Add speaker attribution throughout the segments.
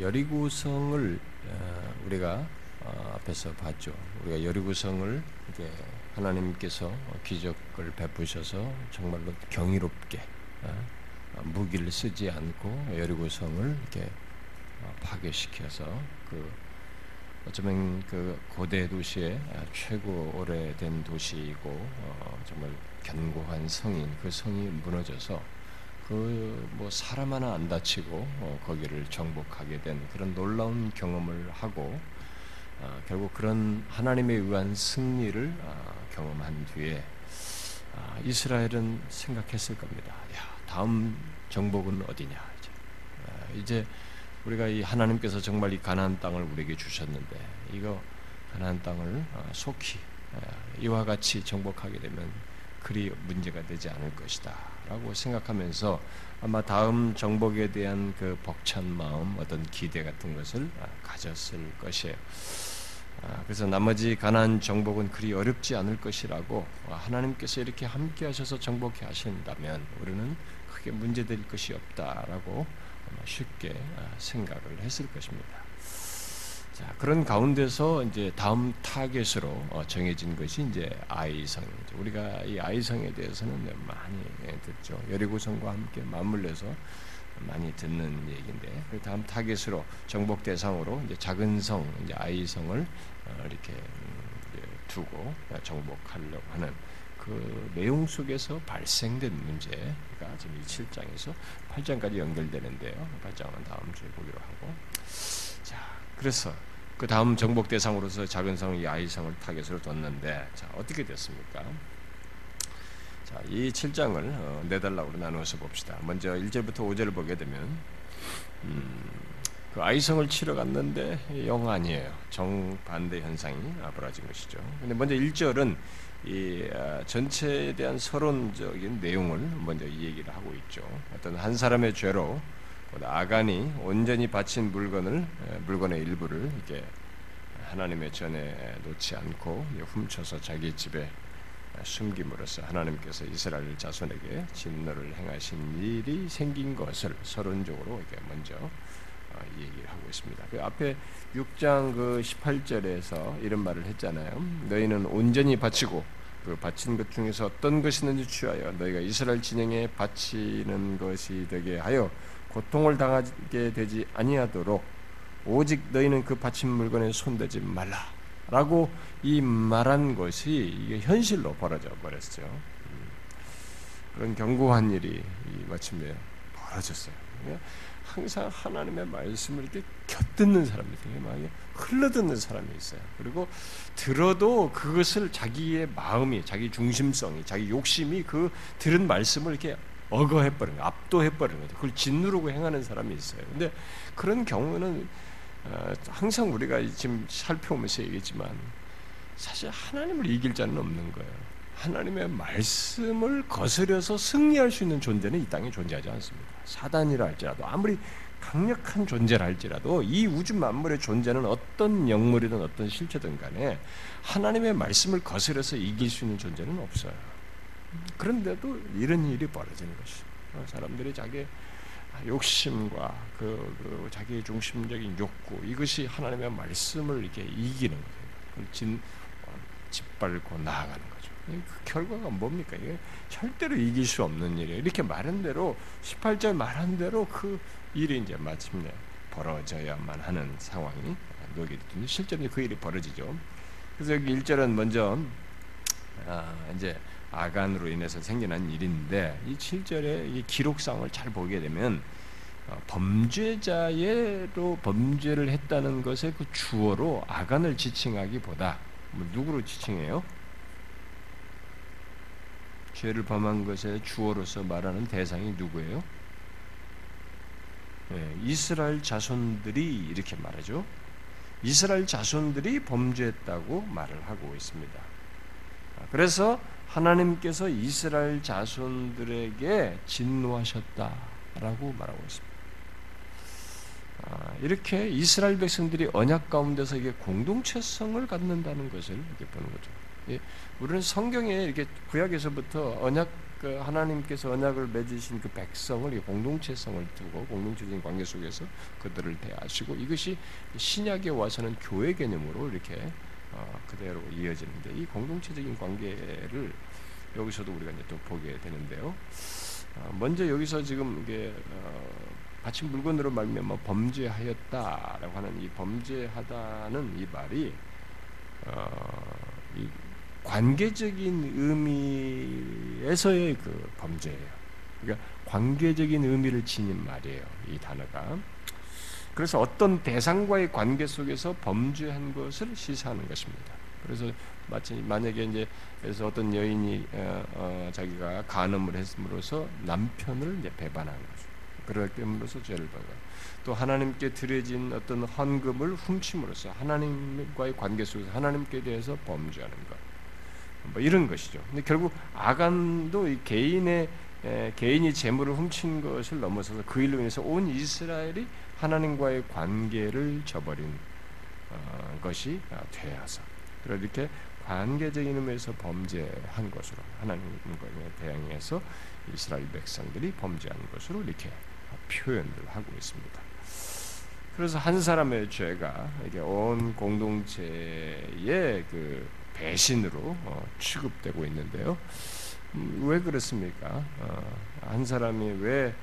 Speaker 1: 여리고성을 어, 우리가 어, 앞에서 봤죠. 우리가 여리고성을 이게 하나님께서 기적을 베푸셔서 정말로 경이롭게 어, 무기를 쓰지 않고 여리고성을 이렇게 파괴시켜서 그 어쩌면 그 고대 도시의 최고 오래된 도시이고 정말 견고한 성인 그 성이 무너져서 그 뭐 사람 하나 안 다치고 어, 거기를 정복하게 된 그런 놀라운 경험을 하고 어, 결국 그런 하나님에 의한 승리를 어, 경험한 뒤에 아, 이스라엘은 생각했을 겁니다. 야, 다음 정복은 어디냐 이제. 아, 이제 우리가 이 하나님께서 정말 이 가나안 땅을 우리에게 주셨는데 이거 가나안 땅을 어, 속히 아, 이와 같이 정복하게 되면 그리 문제가 되지 않을 것이다. 라고 생각하면서 아마 다음 정복에 대한 그 벅찬 마음, 어떤 기대 같은 것을 아, 가졌을 것이에요. 아, 그래서 나머지 가난 정복은 그리 어렵지 않을 것이라고 아, 하나님께서 이렇게 함께 하셔서 정복해 하신다면 우리는 크게 문제될 것이 없다라고 쉽게 생각을 했을 것입니다. 자, 그런 가운데서 이제 다음 타겟으로 어, 정해진 것이 이제 아이성이죠. 우리가 이 아이성에 대해서는 많이 듣죠. 여리고성과 함께 맞물려서 많이 듣는 얘기인데 그 다음 타겟으로 정복 대상으로 이제 작은 성 이제 아이성을 어, 이렇게 음, 두고 정복하려고 하는 그 내용 속에서 발생된 문제가 지금 이 7장에서 8장까지 연결되는데요. 8장은 다음 주에 보기로 하고 자 그래서 그 다음 정복 대상으로서 작은 성이 아이성을 타겟으로 뒀는데 자 어떻게 됐습니까? 자, 이 7장을 어, 네 달락으로 나누어서 봅시다. 먼저 1절부터 5절을 보게 되면 음, 그 아이성을 치러 갔는데 영 아니에요. 정반대 현상이 벌어진 것이죠. 근데 먼저 1절은 이 아, 전체에 대한 서론적인 내용을 먼저 이 얘기를 하고 있죠. 어떤 한 사람의 죄로 아간이 온전히 바친 물건을 물건의 일부를 이게 하나님의 전에 놓지 않고 훔쳐서 자기 집에 숨김으로써 하나님께서 이스라엘 자손에게 진노를 행하신 일이 생긴 것을 서론적으로 이렇게 먼저 어, 얘기를 하고 있습니다. 그 앞에 6장 그 18절에서 이런 말을 했잖아요. 너희는 온전히 바치고 그 바친 것 중에서 어떤 것이 있는지 취하여 너희가 이스라엘 진영에 바치는 것이 되게 하여 고통을 당하게 되지 아니하도록 오직 너희는 그 바친 물건에 손대지 말라 라고 이 말한 것이 이게 현실로 벌어져 버렸죠. 음. 그런 견고한 일이 마침내 벌어졌어요. 그러니까 항상 하나님의 말씀을 이렇게 곁듣는 사람이 되게 많이 흘러듣는 사람이 있어요. 그리고 들어도 그것을 자기의 마음이, 자기 중심성이, 자기 욕심이 그 들은 말씀을 이렇게 어거해버린 거, 압도해버린 거죠. 그걸 짓누르고 행하는 사람이 있어요. 근데 그런 경우는 어, 항상 우리가 지금 살펴보면서 얘기했지만 사실 하나님을 이길 자는 없는 거예요. 하나님의 말씀을 거스려서 승리할 수 있는 존재는 이 땅에 존재하지 않습니다. 사단이라 할지라도 아무리 강력한 존재라 할지라도 이 우주 만물의 존재는 어떤 영물이든 어떤 실체든 간에 하나님의 말씀을 거스려서 이길 수 있는 존재는 없어요. 그런데도 이런 일이 벌어지는 것이 사람들이 자기 욕심과 그, 그 자기 중심적인 욕구 이것이 하나님의 말씀을 이렇게 이기는 거예요. 진, 어, 짓밟고 나아가는 거죠. 그 결과가 뭡니까? 이게 절대로 이길 수 없는 일이에요. 이렇게 말한 대로 18절 말한 대로 그 일이 이제 마침내 벌어져야만 하는 상황이 녹이 실제로 그 일이 벌어지죠. 그래서 여기 1절은 먼저 아, 이제 아간으로 인해서 생겨난 일인데 이 7절의 이 기록상을 잘 보게 되면 어, 범죄자로 범죄를 했다는 것의 그 주어로 아간을 지칭하기보다 뭐 누구로 지칭해요? 죄를 범한 것의 주어로서 말하는 대상이 누구예요? 네, 이스라엘 자손들이 이렇게 말하죠. 이스라엘 자손들이 범죄했다고 말을 하고 있습니다. 그래서 하나님께서 이스라엘 자손들에게 진노하셨다라고 말하고 있습니다. 아, 이렇게 이스라엘 백성들이 언약 가운데서 이게 공동체성을 갖는다는 것을 이렇게 보는 거죠. 예, 우리는 성경에 이렇게 구약에서부터 언약 그 하나님께서 언약을 맺으신 그 백성을 공동체성을 두고 공동체적인 관계 속에서 그들을 대하시고 이것이 신약에 와서는 교회 개념으로 이렇게 어, 그대로 이어지는데 이 공동체적인 관계를 여기서도 우리가 이제 또 보게 되는데요. 어, 먼저 여기서 지금 이게 어, 바친 물건으로 말미암아 범죄하였다라고 하는 이 범죄하다는 이 말이 어, 이 관계적인 의미에서의 그 범죄예요. 그러니까 관계적인 의미를 지닌 말이에요. 이 단어가. 그래서 어떤 대상과의 관계 속에서 범죄한 것을 시사하는 것입니다. 그래서 마치 만약에 이제 그래서 어떤 여인이 어, 어, 자기가 간음을 했음으로써 남편을 이제 배반한 거죠. 때문에서 죄를 받아. 또 하나님께 드려진 어떤 헌금을 훔침으로써 하나님과의 관계 속에서 하나님께 대해서 범죄하는 것. 뭐 이런 것이죠. 근데 결국 아간도 이 개인의 에, 개인이 재물을 훔친 것을 넘어서서 그 일로 인해서 온 이스라엘이 하나님과의 관계를 저버린 어, 것이 되어서 이렇게 관계적인 의미에서 범죄한 것으로 하나님과 대항해서 이스라엘 백성들이 범죄한 것으로 이렇게 표현을 하고 있습니다. 그래서 한 사람의 죄가 이게 온 공동체의 그 배신으로 어, 취급되고 있는데요. 음, 왜 그렇습니까? 어, 한 사람이 왜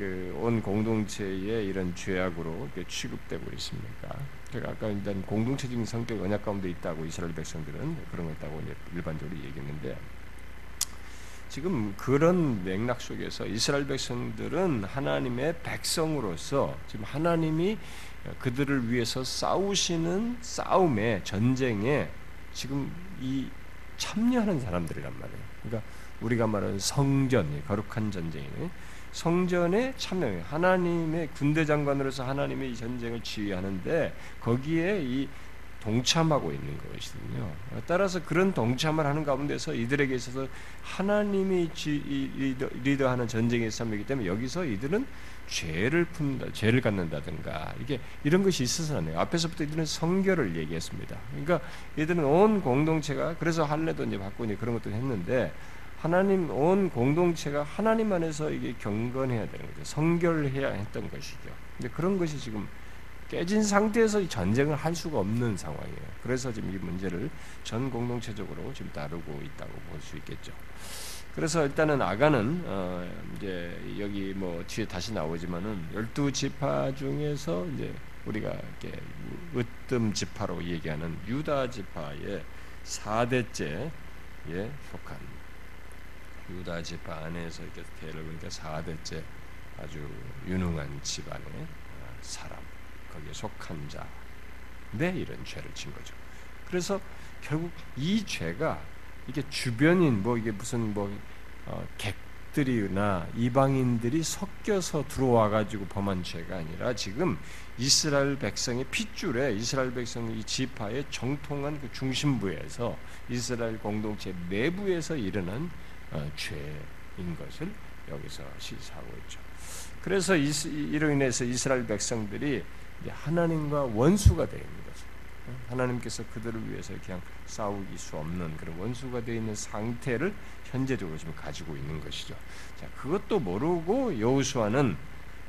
Speaker 1: 그 온 공동체에 이런 죄악으로 취급되고 있습니까? 제가 아까 일단 공동체적인 성격 언약 가운데 있다고 이스라엘 백성들은 그런 거 있다고 일반적으로 얘기했는데 지금 그런 맥락 속에서 이스라엘 백성들은 하나님의 백성으로서 지금 하나님이 그들을 위해서 싸우시는 싸움에 전쟁에 지금 이 참여하는 사람들이란 말이에요. 그러니까 우리가 말하는 성전, 거룩한 전쟁이 성전에 참여해 하나님의 군대 장관으로서 하나님의 이 전쟁을 지휘하는데 거기에 이 동참하고 있는 것이거든요. 따라서 그런 동참을 하는 가운데서 이들에게 있어서 하나님이 리더, 하는 전쟁의 삶이기 때문에 여기서 이들은 죄를 푼다, 죄를 갖는다든가 이게 이런 것이 있어서는. 앞에서부터 이들은 성결을 얘기했습니다. 그러니까 이들은 온 공동체가 그래서 할례도 이제 받고 이제 그런 것도 했는데 하나님 온 공동체가 하나님 안에서 이게 경건해야 되는 거죠. 성결해야 했던 것이죠. 근데 그런 것이 지금 깨진 상태에서 전쟁을 할 수가 없는 상황이에요. 그래서 지금 이 문제를 전 공동체적으로 지금 다루고 있다고 볼 수 있겠죠. 그래서 일단은 아가는 어 이제 여기 뭐 뒤에 다시 나오지만은 열두 지파 중에서 이제 우리가 이렇게 으뜸 지파로 얘기하는 유다 지파의 4대째에 속한 유다 지파 안에서 이렇게 대를 보니까 4대째 아주 유능한 집안의 사람 거기에 속한 자. 내 이런 죄를 진 거죠. 그래서 결국 이 죄가 이게 주변인 뭐 이게 무슨 뭐 어, 객들이나 이방인들이 섞여서 들어와 가지고 범한 죄가 아니라 지금 이스라엘 백성의 핏줄에 이스라엘 백성의 지파의 정통한 그 중심부에서 이스라엘 공동체 내부에서 일어난 어, 죄인 것을 여기서 시사하고 있죠. 그래서 이로 인해서 이스라엘 백성들이 하나님과 원수가 되어 있는 거죠. 하나님께서 그들을 위해서 그냥 싸우기 수 없는 그런 원수가 되어 있는 상태를 현재적으로 지금 가지고 있는 것이죠. 자, 그것도 모르고 여호수아는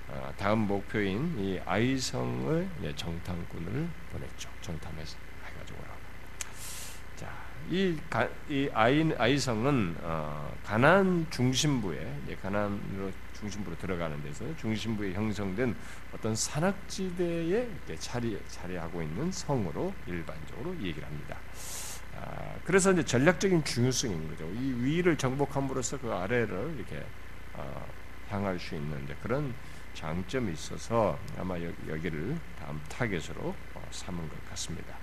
Speaker 1: 어, 다음 목표인 이 아이성을 정탐꾼을 보냈죠. 정탐해서 이, 가, 이 아이, 아이성은 어, 가난 중심부에 가난으로 중심부로 들어가는 데서 중심부에 형성된 어떤 산악지대에 자리 자리하고 있는 성으로 일반적으로 얘기를 합니다. 아, 그래서 이제 전략적인 중요성이 있는 거죠. 이 위를 정복함으로써 그 아래를 이렇게 어, 향할 수 있는 그런 장점이 있어서 아마 여 기를 다음 타겟으로 어, 삼은 것 같습니다.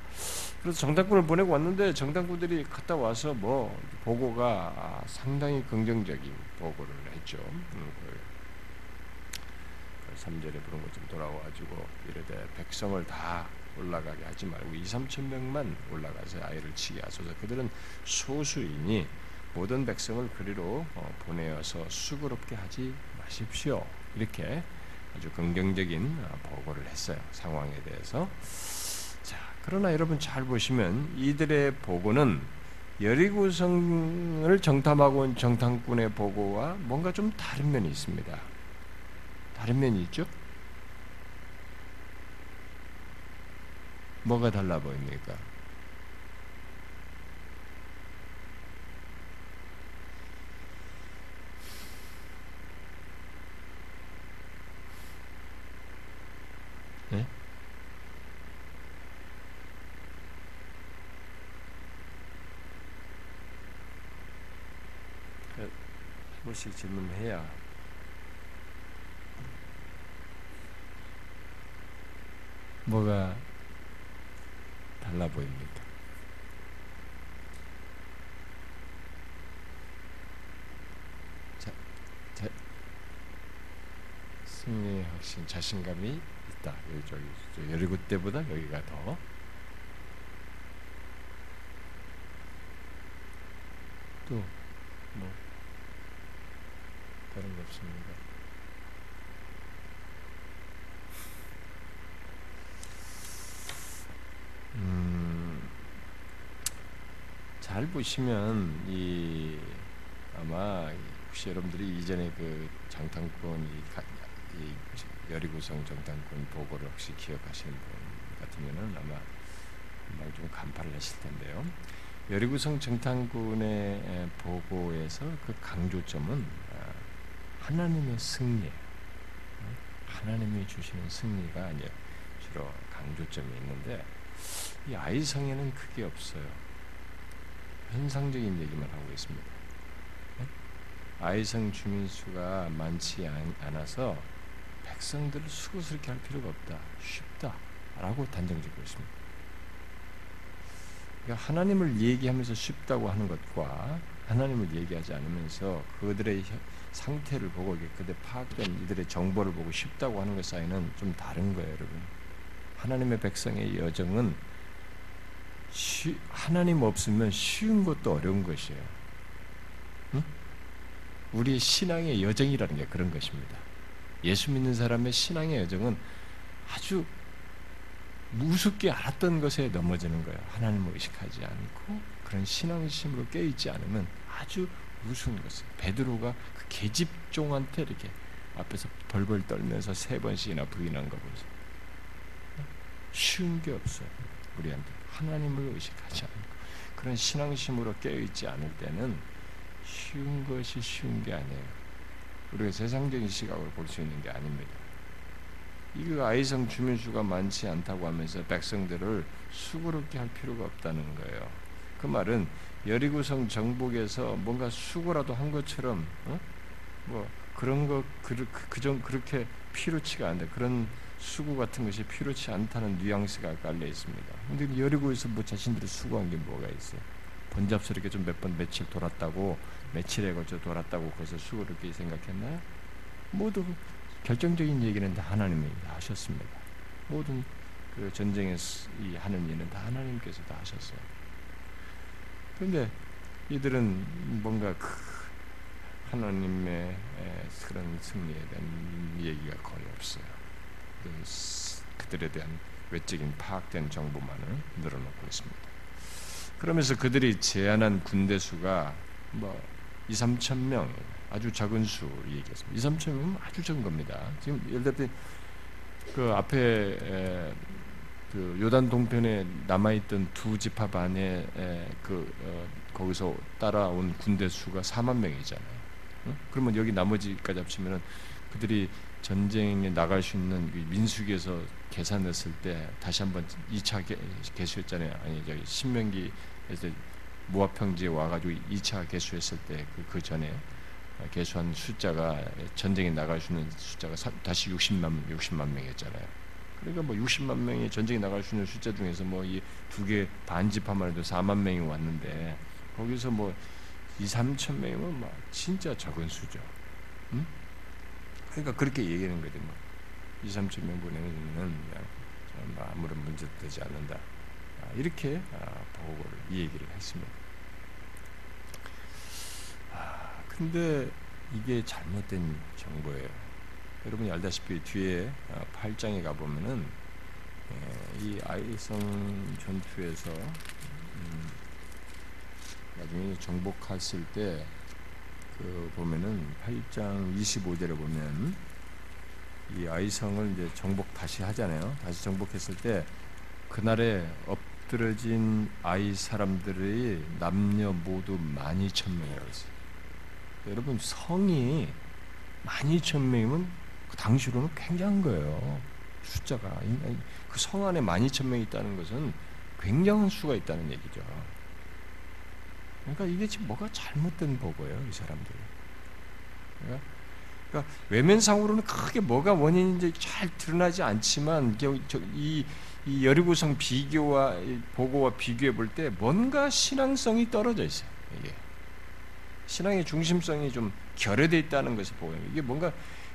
Speaker 1: 그래서 정당군을 보내고 왔는데 정당군들이 갔다 와서 뭐 보고가 아, 상당히 긍정적인 보고를 했죠. 음, 3절에 그 부른 것좀 돌아와가지고 이르되 백성을 다 올라가게 하지 말고 2, 3천 명만 올라가서 아이를 치게 하소서. 그들은 소수이니 모든 백성을 그리로 어, 보내어서 수고롭게 하지 마십시오. 이렇게 아주 긍정적인 어, 보고를 했어요 상황에 대해서. 자 그러나 여러분 잘 보시면 이들의 보고는 여리고성을 정탐하고 온 정탐꾼의 보고와 뭔가 좀 다른 면이 있습니다. 다른 면이 있죠? 뭐가 달라 보입니까? 네? 한 번씩 질문해야 뭐가 달라 보입니까? 자, 자, 승리의 확신, 자신감이 있다. 여기 저기 저 열일곱 때보다 여기가 더 또 뭐 다른 거 없습니다. 음, 잘 보시면 이 아마 혹시 여러분들이 이전에 그 장탄권 이, 가- 이 여리구성 정탄권 보고를 혹시 기억하시는 분 같으면은 아마 금방 좀 간파를 했을 텐데요. 여리구성 정탄군의 에, 보고에서 그 강조점은 아, 하나님의 승리예요. 어? 하나님이 주시는 승리가 아니에요. 주로 강조점이 있는데 이 아이성에는 그게 없어요. 현상적인 얘기만 하고 있습니다. 네? 아이성 주민 수가 많지 않- 않아서 백성들을 수고스럽게 할 필요가 없다. 쉽다 라고 단정 짓고 있습니다. 그러니까 하나님을 얘기하면서 쉽다고 하는 것과 하나님을 얘기하지 않으면서 그들의 혀- 상태를 보고 그들 파악된 이들의 정보를 보고 쉽다고 하는 것 사이는 좀 다른 거예요, 여러분. 하나님의 백성의 여정은 쉬, 하나님 없으면 쉬운 것도 어려운 것이에요. 응? 우리의 신앙의 여정이라는 게 그런 것입니다. 예수 믿는 사람의 신앙의 여정은 아주 무섭게 알았던 것에 넘어지는 거예요. 하나님을 의식하지 않고 그런 신앙심으로 깨있지 않으면 아주 무서운 것을 베드로가 그 계집종한테 이렇게 앞에서 벌벌 떨면서 세 번씩이나 부인한 거 보세요. 쉬운 게 없어요. 우리한테 하나님을 의식하지 않고 그런 신앙심으로 깨어있지 않을 때는 쉬운 것이 쉬운 게 아니에요. 우리가 세상적인 시각으로 볼 수 있는 게 아닙니다. 이거 아이성 주민수가 많지 않다고 하면서 백성들을 수고롭게 할 필요가 없다는 거예요. 그 말은 여리고성 정복에서 뭔가 수고라도 한 것처럼 어? 뭐 그런 거 그, 그, 정 그렇게 필요치가 않다. 그런 수고 같은 것이 필요치 않다는 뉘앙스가 깔려 있습니다. 근데 여리고에서 뭐 자신들이 수고한 게 뭐가 있어요? 번잡스럽게 좀 몇 번 며칠 돌았다고 며칠에 걸쳐 돌았다고 거기서 수고롭게 생각했나요? 모두 결정적인 얘기는 다 하나님이 다 하셨습니다. 모든 그 전쟁에서 이 하는 일은 다 하나님께서 다 하셨어요. 그런데 이들은 뭔가 그 하나님의 그런 승리에 대한 얘기가 거의 없어요. 그들에 대한 외적인 파악된 정보만을 늘어놓고 있습니다. 그러면서 그들이 제안한 군대 수가 뭐 2, 3천 명 아주 작은 수를 얘기했습니다. 2, 3천 명은 아주 적은 겁니다. 지금 예를 들때 그 앞에 에, 그 요단 동편에 남아있던 두 집합 안에 에, 그 어, 거기서 따라온 군대 수가 4만 명이잖아요. 응? 그러면 여기 나머지까지 합치면은 그들이 전쟁에 나갈 수 있는 민수기에서 계산했을 때 다시 한번 2차 개, 개수했잖아요. 아니 저기 신명기에서 모압 평지에 와가지고 2차 개수했을 때그 그 전에 개수한 숫자가 전쟁에 나갈 수 있는 숫자가 다시 60만 60만 명이었잖아요. 그러니까 뭐 60만 명이 전쟁에 나갈 수 있는 숫자 중에서 뭐 이 두 개 반집합만 해도 4만 명이 왔는데 거기서 뭐 2, 3천 명이면 막 진짜 적은 수죠. 응? 그러니까 그렇게 얘기하는 거지 뭐. 2, 3천 명 보내면 그냥 뭐 아무런 문제도 되지 않는다. 이렇게 보고를 이 얘기를 했습니다. 아, 근데 이게 잘못된 정보예요. 여러분이 알다시피 뒤에 8장에 가보면은 이 아이성 전투에서 나중에 정복했을 때 그 보면은 8장 25절에 보면 이 아이성을 이제 정복 다시 하잖아요. 다시 정복했을 때 그날에 엎드러진 아이 사람들의 남녀 모두 만 이천 명이라고 했어요. 여러분 성이 만 이천 명이면 그 당시로는 굉장한 거예요. 숫자가 그 성 안에 만 이천 명이 있다는 것은 굉장한 수가 있다는 얘기죠. 그러니까 이게 지금 뭐가 잘못된 보고요, 이 사람들. 그러니까, 그러니까 외면상으로는 크게 뭐가 원인인지 잘 드러나지 않지만 이, 이 여리고성 비교와 보고와 비교해 볼 때 뭔가 신앙성이 떨어져 있어요. 이게 신앙의 중심성이 좀 결여돼 있다는 것을 보여요. 이게 뭔가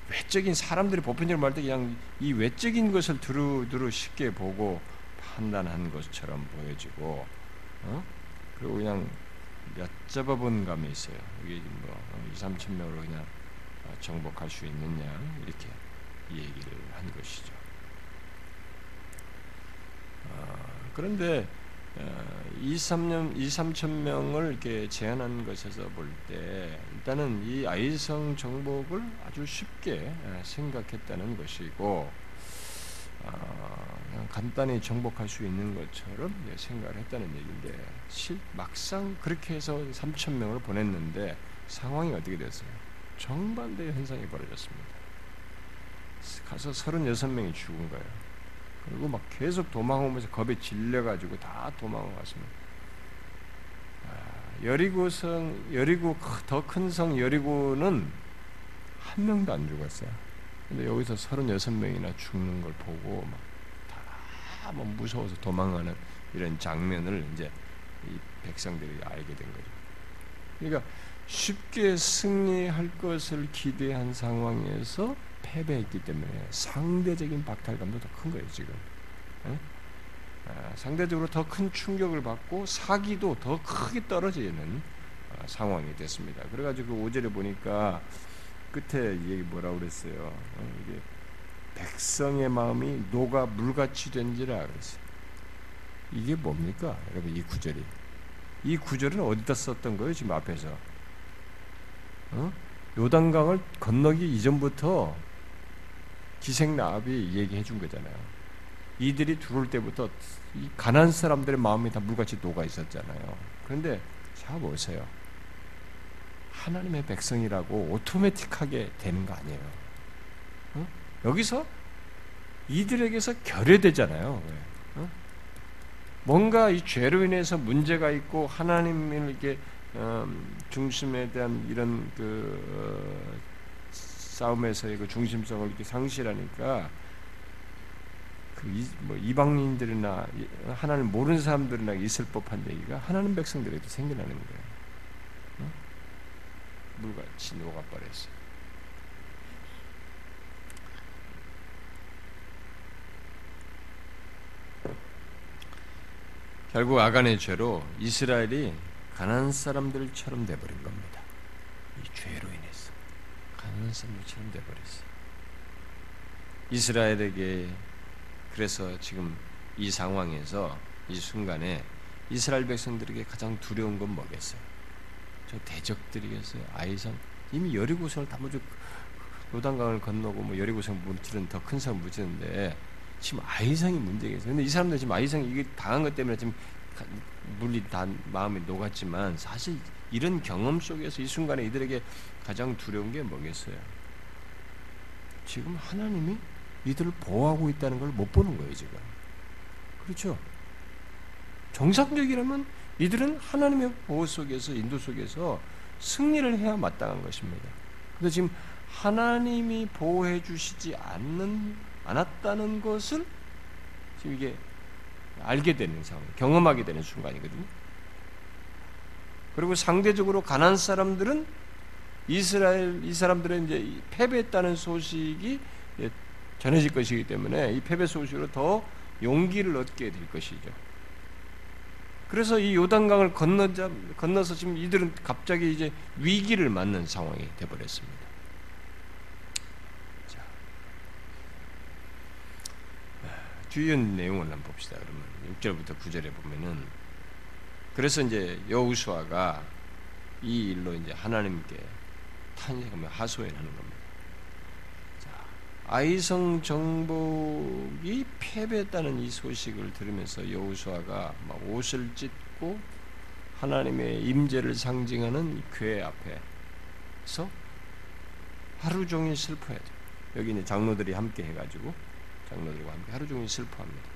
Speaker 1: 외적인 사람들이 보편적으로 말할 때 그냥 이 외적인 것을 두루두루 쉽게 보고 판단한 것처럼 보여지고, 어? 그리고 그냥 얕잡아본 감이 있어요. 이게 뭐 2, 3천 명으로 그냥 정복할 수 있느냐 이렇게 얘기를 한 것이죠. 아, 그런데 2, 3년, 2, 3천 명을 이렇게 제한한 것에서 볼 때 일단은 이 아이성 정복을 아주 쉽게 생각했다는 것이고 아, 그냥 간단히 정복할 수 있는 것처럼 생각을 했다는 얘기인데 막상 그렇게 해서 3천 명을 보냈는데 상황이 어떻게 됐어요? 정반대의 현상이 벌어졌습니다. 가서 36명이 죽은 거예요. 그리고 막 계속 도망오면서 겁에 질려가지고 다 도망을 갔습니다. 아, 여리고성, 여리고 더 큰 성 여리고는 한 명도 안 죽었어요. 근데 여기서 36명이나 죽는 걸 보고 막다뭐 무서워서 도망가는 이런 장면을 이제 이 백성들이 알게 된 거죠. 그러니까 쉽게 승리할 것을 기대한 상황에서 패배했기 때문에 상대적인 박탈감도 더 큰 거예요 지금. 아, 상대적으로 더 큰 충격을 받고 사기도 더 크게 떨어지는 아, 상황이 됐습니다. 그래가지고 5절에 보니까 끝에 얘기 뭐라 그랬어요? 어, 이게 백성의 마음이 녹아 물같이 된지라 그랬어요. 이게 뭡니까? 여러분 이 구절이 이 구절은 어디다 썼던 거예요? 지금 앞에서 어? 요단강을 건너기 이전부터 기생 나합이 얘기해 준 거잖아요. 이들이 들어올 때부터 이 가난 사람들의 마음이 다 물같이 녹아 있었잖아요. 그런데 자 보세요. 하나님의 백성이라고 오토매틱하게 되는 거 아니에요. 어? 여기서 이들에게서 결여되잖아요. 어? 뭔가 이 죄로 인해서 문제가 있고 하나님을 이렇게 음, 중심에 대한 이런 그 어, 싸움에서의 그 중심성을 이렇게 상실하니까 그 이, 뭐 이방인들이나 하나님 모르는 사람들이나 있을 법한 얘기가 하나님 백성들에게 생겨나는 거예요. 어? 물같이 녹아버렸어요. 결국 아간의 죄로 이스라엘이 가난한 사람들처럼 돼버린 겁니다. 이 죄로 가난한 사람들처럼 돼버렸어요. 이스라엘에게 그래서 지금 이 상황에서 이 순간에 이스라엘 백성들에게 가장 두려운 건 뭐겠어요? 저 대적들이겠어요. 아이성 이미 여리고성을 다 무지 요단강을 건너고 뭐 여리고성 무찌른 더 큰 성 무찌른데 지금 아이성이 문제겠어요. 근데 이 사람들 지금 아이성이 이게 당한 것 때문에 지금 물리 다 마음이 녹았지만 사실 이런 경험 속에서 이 순간에 이들에게 가장 두려운 게 뭐겠어요? 지금 하나님이 이들을 보호하고 있다는 걸 못 보는 거예요, 지금. 그렇죠? 정상적이라면 이들은 하나님의 보호 속에서, 인도 속에서 승리를 해야 마땅한 것입니다. 근데 지금 하나님이 보호해 주시지 않는, 않았다는 것을 지금 이게 알게 되는 상황, 경험하게 되는 순간이거든요. 그리고 상대적으로 가난 사람들은 이스라엘 이 사람들은 이제 패배했다는 소식이 전해질 것이기 때문에 이 패배 소식으로 더 용기를 얻게 될 것이죠. 그래서 이 요단강을 건너자 건너서 지금 이들은 갑자기 이제 위기를 맞는 상황이 되버렸습니다. 주요 내용을 한번 봅시다. 그러면 6절부터 9절에 보면은 그래서 이제 여우수아가 이 일로 이제 하나님께 탄식하며 하소연하는 겁니다. 자, 아이성 정복이 패배했다는 이 소식을 들으면서 여우수아가 막 옷을 찢고 하나님의 임재를 상징하는 교회 앞에서 하루 종일 슬퍼해야 돼요. 여기 이제 장로들이 함께 해가지고 장로들과 함께 하루 종일 슬퍼합니다.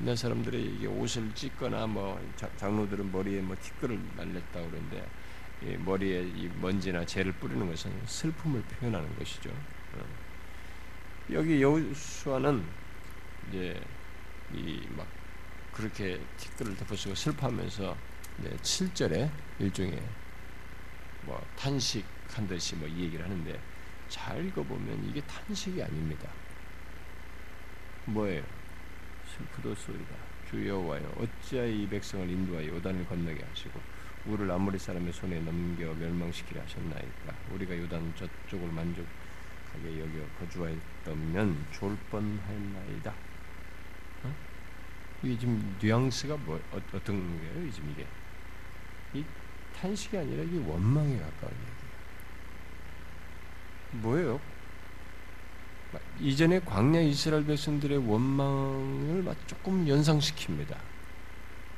Speaker 1: 옛날 사람들이 이게 옷을 찢거나 뭐 장로들은 머리에 뭐 티끌을 날렸다 그러는데 머리에 이 먼지나 재를 뿌리는 것은 슬픔을 표현하는 것이죠. 어. 여기 여호수아는 이제 이 막 그렇게 티끌을 덮어쓰고 슬퍼하면서 이제 7절에 일종의 뭐 탄식한 듯이 뭐 이 얘기를 하는데 잘 읽어보면 이게 탄식이 아닙니다. 뭐예요? 슬프도소이다. 주 여호와여 어찌하여 이 백성을 인도하여 요단을 건너게 하시고 우를 아모리 사람의 손에 넘겨 멸망시키려 하셨나이까 우리가 요단 저쪽을 만족하게 여겨 거주하였다면 좋을 뻔하였나이다. 어? 이게 지금 뉘앙스가 뭐 어, 떤 거예요? 지금 이게 이 탄식이 아니라 이게 원망에 가까운 얘기예요. 뭐예요? 이전에 광야 이스라엘 백성들의 원망을 조금 연상시킵니다.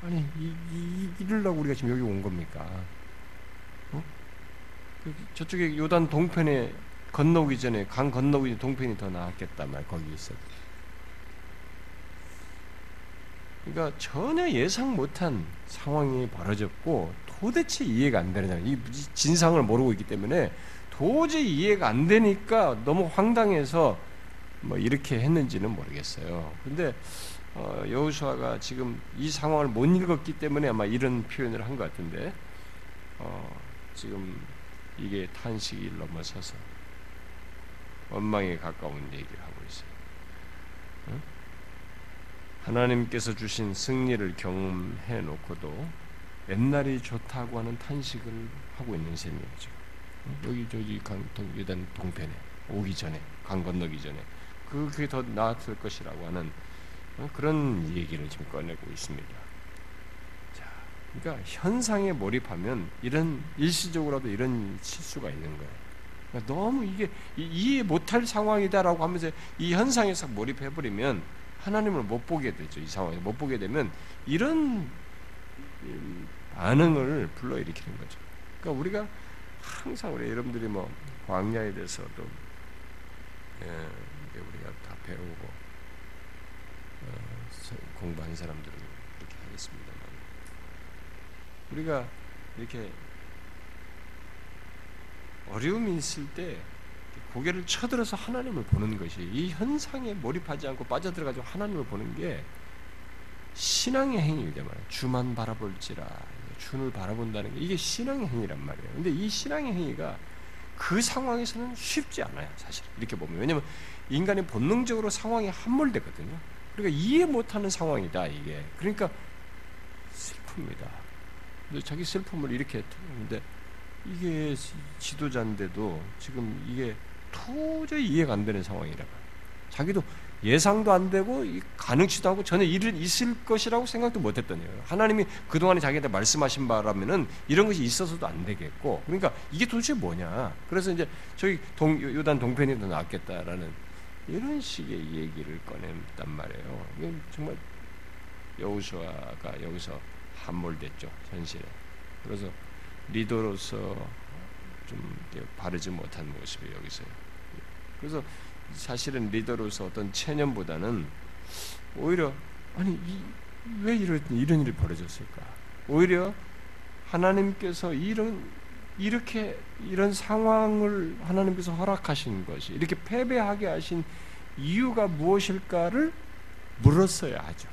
Speaker 1: 아니 이, 이, 이러려고 우리가 지금 여기 온 겁니까? 어? 그 저쪽에 요단 동편에 건너오기 전에 강 건너오기 전에 동편이 더 나았겠다 말 거기 있어. 그러니까 전혀 예상 못한 상황이 벌어졌고 도대체 이해가 안 되는 이 진상을 모르고 있기 때문에 도저히 이해가 안 되니까 너무 황당해서 뭐 이렇게 했는지는 모르겠어요. 근데 어, 여호수아가 지금 이 상황을 못 읽었기 때문에 아마 이런 표현을 한 것 같은데 어, 지금 이게 탄식이 넘어서서 원망에 가까운 얘기를 하고 있어요. 응? 하나님께서 주신 승리를 경험해 놓고도 옛날이 좋다고 하는 탄식을 하고 있는 셈이죠. 여기 저기 강 유단 동편에 오기 전에 강 건너기 전에 그게 더 나았을 것이라고 하는 그런 얘기를 지금 꺼내고 있습니다. 자, 그러니까 현상에 몰입하면 이런 일시적으로도 이런 실수가 있는 거예요. 그러니까 너무 이게 이해 못할 상황이다라고 하면서 이 현상에서 몰입해 버리면 하나님을 못 보게 되죠. 이 상황에 못 보게 되면 이런 반응을 불러일으키는 거죠. 그러니까 우리가 항상 우리 여러분들이 뭐 광야에 대해서도 예, 우리가 다 배우고 어, 공부한 사람들은 그렇게 하겠습니다만 우리가 이렇게 어려움이 있을 때 고개를 쳐들어서 하나님을 보는 것이 이 현상에 몰입하지 않고 빠져들어가지고 하나님을 보는 게 신앙의 행위이다 말이에요. 주만 바라볼지라 주를 바라본다는 게 이게 신앙의 행위란 말이에요. 근데 이 신앙의 행위가 그 상황에서는 쉽지 않아요, 사실. 이렇게 보면. 왜냐면 인간이 본능적으로 상황에 함몰되거든요. 그러니까 이해 못하는 상황이다, 이게. 그러니까 슬픕니다. 자기 슬픔을 이렇게 했는데 이게 지도자인데도 지금 이게 도저히 이해가 안 되는 상황이라 자기도 예상도 안 되고 가능치도 하고 전혀 일을 있을 것이라고 생각도 못했던 거예요. 하나님이 그동안에 자기한테 말씀하신 바라면은 이런 것이 있어서도 안 되겠고 그러니까 이게 도대체 뭐냐. 그래서 이제 저기 동, 요단 동편이 더 낫겠다라는 이런 식의 얘기를 꺼냈단 말이에요. 이건 정말 여우수아가 여기서 함몰됐죠 현실에. 그래서 리더로서 좀 바르지 못한 모습이 여기서. 그래서 사실은 리더로서 어떤 체념보다는 오히려 아니 이, 왜 이런 이런 일이 벌어졌을까? 오히려 하나님께서 이런 이렇게 이런 상황을 하나님께서 허락하신 것이 이렇게 패배하게 하신 이유가 무엇일까를 물었어야 하죠.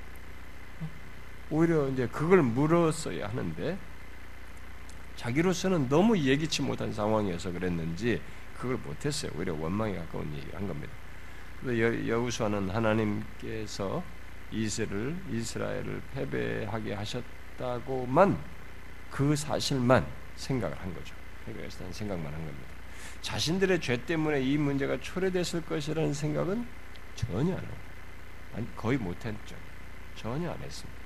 Speaker 1: 오히려 이제 그걸 물었어야 하는데 자기로서는 너무 예기치 못한 상황이어서 그랬는지 그걸 못했어요. 오히려 원망에 가까운 얘기를 한 겁니다. 여우수아는 하나님께서 이스라엘을 이스라엘을 패배하게 하셨다고만 그 사실만 생각을 한 거죠. 패배했다는 생각만 한 겁니다. 자신들의 죄 때문에 이 문제가 초래됐을 것이라는 생각은 전혀 안 하고 아니 거의 못했죠. 전혀 안 했습니다.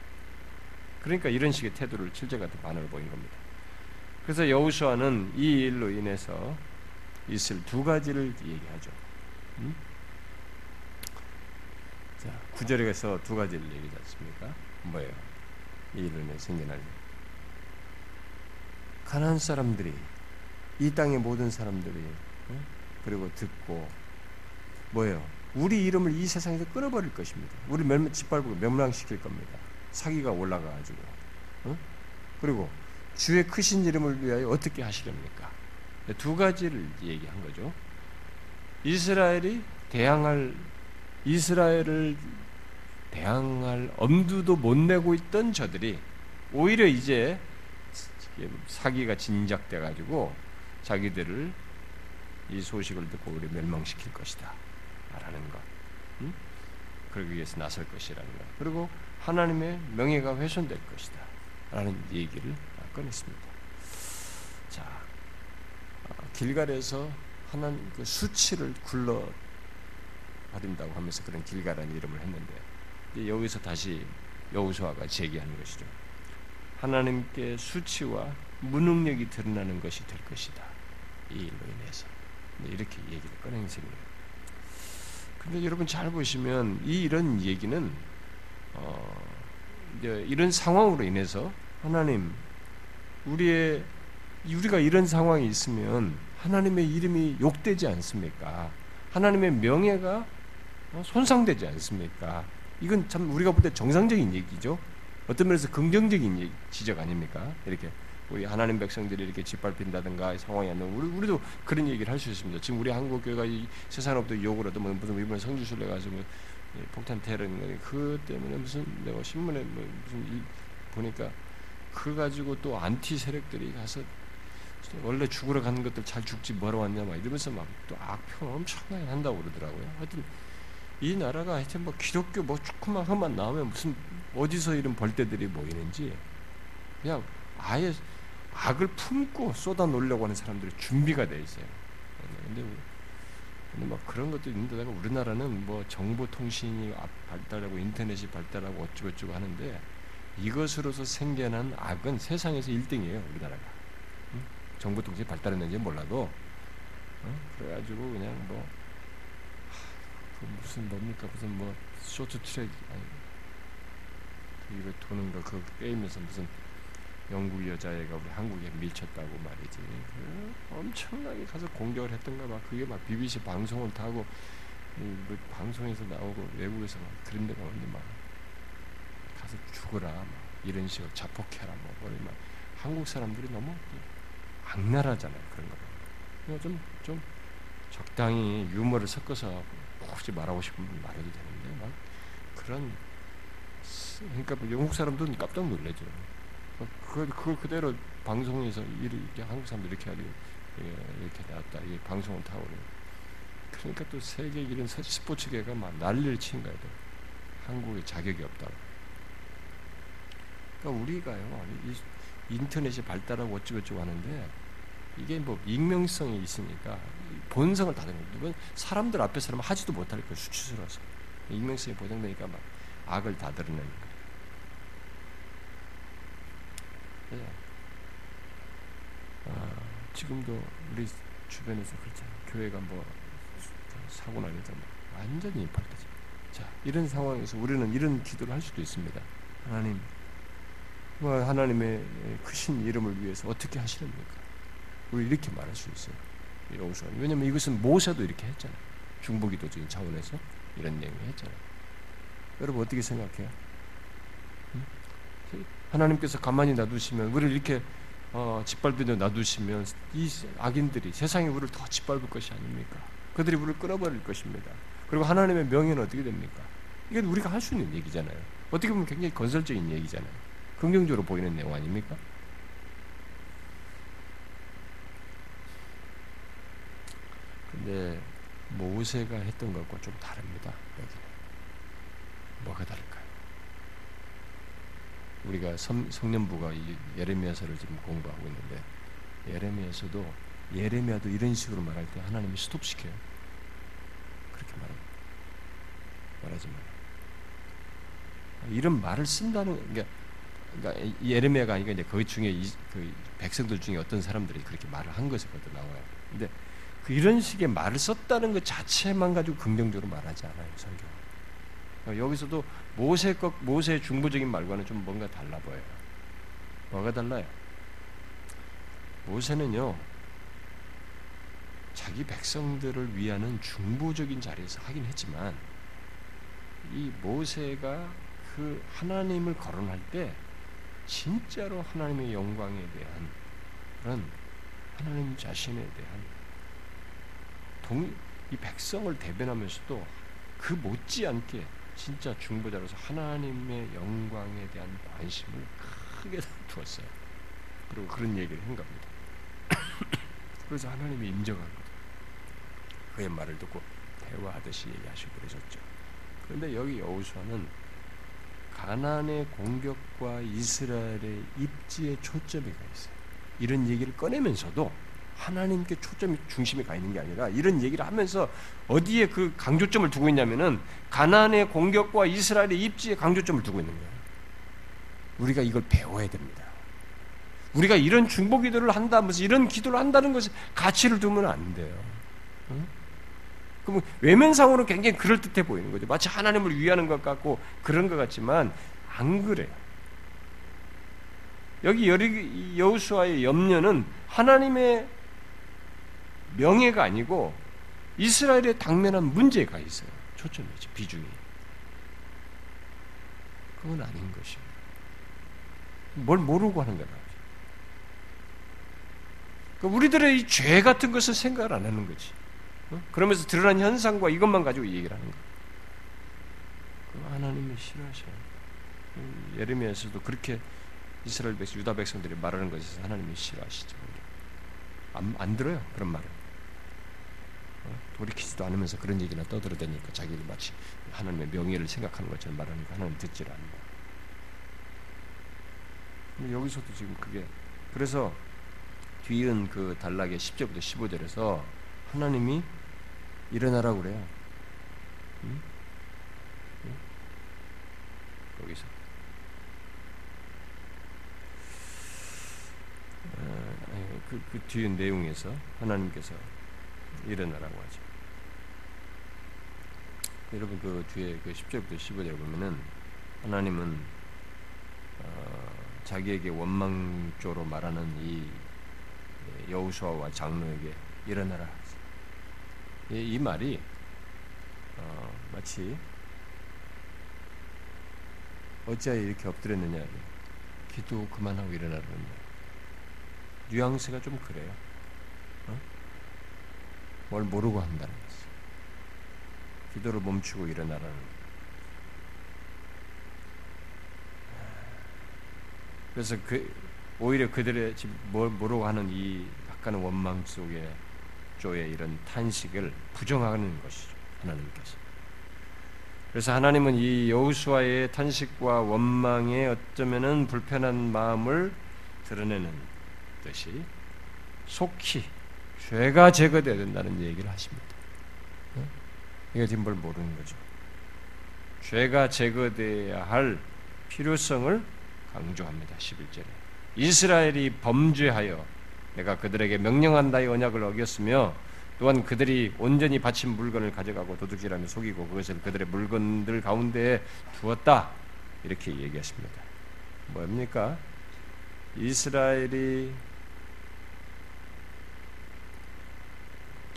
Speaker 1: 그러니까 이런 식의 태도를 실제 같은 반응을 보인 겁니다. 그래서 여우수아는 이 일로 인해서 있을 두 가지를 얘기하죠. 음? 자, 구절에서 두 가지를 얘기하지 않습니까? 뭐예요? 이 일로 인해 생겨날 가난한 사람들이 이 땅의 모든 사람들이 그리고 듣고 뭐예요? 우리 이름을 이 세상에서 끊어버릴 것입니다. 우리 멸 짓밟고 멸망시킬 겁니다. 사기가 올라가가지고 어? 그리고 주의 크신 이름을 위하여 어떻게 하시렵니까? 두 가지를 얘기한 거죠. 이스라엘이 대항할 이스라엘을 대항할 엄두도 못 내고 있던 저들이 오히려 이제 사기가 진작돼 가지고 자기들을 이 소식을 듣고 우리 멸망시킬 것이다. 라는 것. 응? 그러기 위해서 나설 것이라는 것. 그리고 하나님의 명예가 훼손될 것이다. 라는 얘기를 꺼냈습니다. 자, 아, 길갈에서 하나님 그 수치를 굴러 버린다고 하면서 그런 길갈이라는 이름을 했는데 여기서 다시 여우수아가 제기하는 것이죠. 하나님께 수치와 무능력이 드러나는 것이 될 것이다. 이 일로 인해서 이렇게 얘기를 꺼낸 셈이에요. 근데 여러분 잘 보시면 이 이런 얘기는 어, 이런 상황으로 인해서 하나님 우리의 우리가 이런 상황이 있으면 하나님의 이름이 욕되지 않습니까? 하나님의 명예가 어, 손상되지 않습니까? 이건 참 우리가 볼 때 정상적인 얘기죠. 어떤 면에서 긍정적인 지적 아닙니까? 이렇게 우리 하나님 백성들이 이렇게 짓밟힌다든가 상황이 안 되면 우리, 우리도 그런 얘기를 할 수 있습니다. 지금 우리 한국 교회가 이 세상으로부터 욕을 얻어 뭐 무슨 이번에 성주순례 가서 뭐 폭탄 테러인 거니 그 때문에 무슨 내가 신문에 뭐 무슨 일 보니까 그 가지고 또 안티 세력들이 가서 원래 죽으러 가는 것들 잘 죽지 뭐러 왔냐 막 이러면서 막 또 악평 엄청나게 한다고 그러더라고요. 하여튼 이 나라가 하여튼 뭐 기독교 뭐 조금만 험만 나오면 무슨 어디서 이런 벌떼들이 모이는지 그냥 아예 악을 품고 쏟아 놓으려고 하는 사람들이 준비가 돼 있어요. 근데 근데 막 그런 것도 있는데다가 우리나라는 뭐 정보통신이 발달하고 인터넷이 발달하고 어쩌고저쩌고 하는데 이것으로서 생겨난 악은 세상에서 1등이에요 우리나라가 응? 정보통신이 발달했는지 몰라도 어? 그래가지고 그냥 뭐 하, 그 무슨 뭡니까 무슨 뭐 쇼트트랙 아니 이거 도는 거그 게임에서 무슨 영국 여자애가 우리 한국에 미쳤다고 말이지. 그 엄청나게 가서 공격을 했던가 봐. 그게 막 BBC 방송을 타고 뭐 방송에서 나오고 외국에서 막 그런 데가 어디 막 가서 죽어라 막 이런 식으로 자폭해라 뭐 머리 막 한국 사람들이 너무 악랄하잖아요 그런 거. 좀좀 좀 적당히 유머를 섞어서 굳이 말하고 싶으면 말해도 되는데 막 그런 그러니까 뭐 영국 사람도 깜짝 놀래죠. 그걸, 그걸 그대로 방송에서 이렇게 한국 사람들 이렇게 하기 예, 이렇게 나왔다. 이 방송을 타고 그러니까 또 세계 이런 스포츠계가 막 난리를 친 거예요. 한국에 자격이 없다고. 그러니까 우리가요 인터넷이 발달하고 어쩌고저쩌고 하는데 이게 뭐 익명성이 있으니까 본성을 다 드는 누군 사람들 앞에서는 하지도 못할 거 수치스러워서 익명성이 보장되니까 막 악을 다 드러내는 거 예. 아, 지금도 우리 주변에서 그렇잖아요. 교회가 뭐 사고 나니까 완전히 발달죠. 자, 이런 상황에서 우리는 이런 기도를 할 수도 있습니다. 하나님, 뭐 하나님의 크신 이름을 위해서 어떻게 하시렵니까? 우리 이렇게 말할 수 있어요. 여기서 왜냐면 이것은 모세도 이렇게 했잖아요. 중보기도적인 차원에서 이런 내용을 했잖아요. 여러분 어떻게 생각해요? 하나님께서 가만히 놔두시면 우리를 이렇게 어, 짓밟히려 놔두시면 이 악인들이 세상에 우리를 더 짓밟을 것이 아닙니까? 그들이 우리를 끌어버릴 것입니다. 그리고 하나님의 명예는 어떻게 됩니까? 이게 우리가 할 수 있는 얘기잖아요. 어떻게 보면 굉장히 건설적인 얘기잖아요. 긍정적으로 보이는 내용 아닙니까? 근데 모세가 했던 것과 좀 다릅니다. 여기는 뭐가 다를까? 우리가 성, 성년부가 예레미야서를 지금 공부하고 있는데 예레미야서도 예레미야도 이런 식으로 말할 때 하나님이 스톱시켜요. 그렇게 말합니다. 말하지 마 이런 말을 쓴다는 게 그러니까 예레미야가 아니라 이제 그 중에 이, 그 백성들 중에 어떤 사람들이 그렇게 말을 한 것이 거기 나와요. 근데 그 이런 식의 말을 썼다는 것 자체만 가지고 긍정적으로 말하지 않아요 성경. 그러니까 여기서도 모세 것 모세의 중보적인 말과는 좀 뭔가 달라 보여요. 뭐가 달라요? 모세는요 자기 백성들을 위하는 중보적인 자리에서 하긴 했지만 이 모세가 그 하나님을 거론할 때 진짜로 하나님의 영광에 대한 그런 하나님 자신에 대한 동, 이 백성을 대변하면서도 그 못지않게 진짜 중보자로서 하나님의 영광에 대한 관심을 크게 두었어요. 그리고 그런 얘기를 한 겁니다. 그래서 하나님이 인정한 거죠. 그의 말을 듣고 대화하듯이 얘기하시고 그러셨죠. 그런데 여기 여호수아는 가난의 공격과 이스라엘의 입지에 초점이 가 있어요. 이런 얘기를 꺼내면서도 하나님께 초점이 중심이 가 있는 게 아니라 이런 얘기를 하면서 어디에 그 강조점을 두고 있냐면은 가난의 공격과 이스라엘의 입지에 강조점을 두고 있는 거예요. 우리가 이걸 배워야 됩니다. 우리가 이런 중보 기도를 한다면서 이런 기도를 한다는 것에 가치를 두면 안 돼요. 응? 그럼 외면상으로 굉장히 그럴듯해 보이는 거죠. 마치 하나님을 위하는 것 같고 그런 것 같지만 안 그래요. 여기 여호수아의 염려는 하나님의 명예가 아니고 이스라엘의 당면한 문제가 있어요. 초점이죠. 비중이. 그건 아닌 것입니다. 뭘 모르고 하는 거라. 그러니까 우리들의 이죄 같은 것을 생각을 안 하는 거지. 어? 그러면서 드러난 현상과 이것만 가지고 얘기를 하는 거예요. 하나님이 싫어하셔요. 예레미야에서도 그렇게 이스라엘 백성, 유다 백성들이 말하는 것에서 하나님이 싫어하시죠. 안, 안 들어요. 그런 말을. 어? 돌이키지도 않으면서 그런 얘기나 떠들어대니까 자기를 마치 하나님의 명예를 생각하는 것처럼 말하니까 하나님 듣지를 않는다. 여기서도 지금 그게 그래서 뒤은 그 단락의 10절부터 15절에서 하나님이 일어나라고 그래요. 응? 응? 거기서. 어, 그, 그 뒤에 내용에서 하나님께서 일어나라고 하죠. 여러분 그 뒤에 그 10절부터 15절 보면은 하나님은 어, 자기에게 원망조로 말하는 이 여우수아와 장로에게 일어나라 이, 이 말이 어, 마치 어찌하여 이렇게 엎드렸느냐 기도 그만하고 일어나라는 뉘앙스가 좀 그래요. 어? 뭘 모르고 한다는 거죠. 기도를 멈추고 일어나라는 그래서 그 오히려 그들의 지금 뭘 모르고 하는 이 약간의 원망 속에 조의 이런 탄식을 부정하는 것이죠. 하나님께서. 그래서 하나님은 이 여호수아의 탄식과 원망에 어쩌면은 불편한 마음을 드러내는 듯이 속히 죄가 제거되어야 된다는 얘기를 하십니다. 이게 지금 뭘 모르는 거죠. 죄가 제거되어야 할 필요성을 강조합니다. 11절에. 이스라엘이 범죄하여 내가 그들에게 명령한다의 언약을 어겼으며 또한 그들이 온전히 바친 물건을 가져가고 도둑질하며 속이고 그것을 그들의 물건들 가운데에 두었다 이렇게 얘기하십니다. 뭡니까? 이스라엘이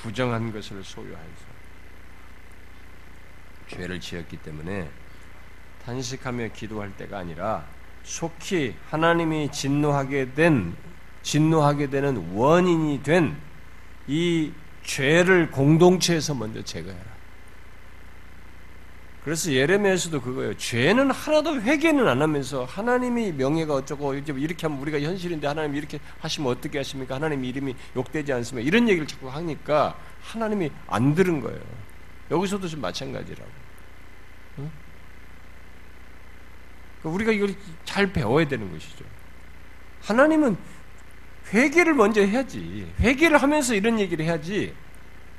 Speaker 1: 부정한 것을 소유하여서 죄를 지었기 때문에 탄식하며 기도할 때가 아니라 속히 하나님이 진노하게 된 진노하게 되는 원인이 된 이 죄를 공동체에서 먼저 제거해라. 그래서 예레미야에서도 그거예요. 죄는 하나도 회개는 안 하면서 하나님이 명예가 어쩌고 이렇게 하면 우리가 현실인데 하나님 이렇게 하시면 어떻게 하십니까? 하나님 이름이 욕되지 않습니까? 이런 얘기를 자꾸 하니까 하나님이 안 들은 거예요. 여기서도 좀 마찬가지라고. 응? 그러니까 우리가 이걸 잘 배워야 되는 것이죠. 하나님은 회개를 먼저 해야지. 회개를 하면서 이런 얘기를 해야지.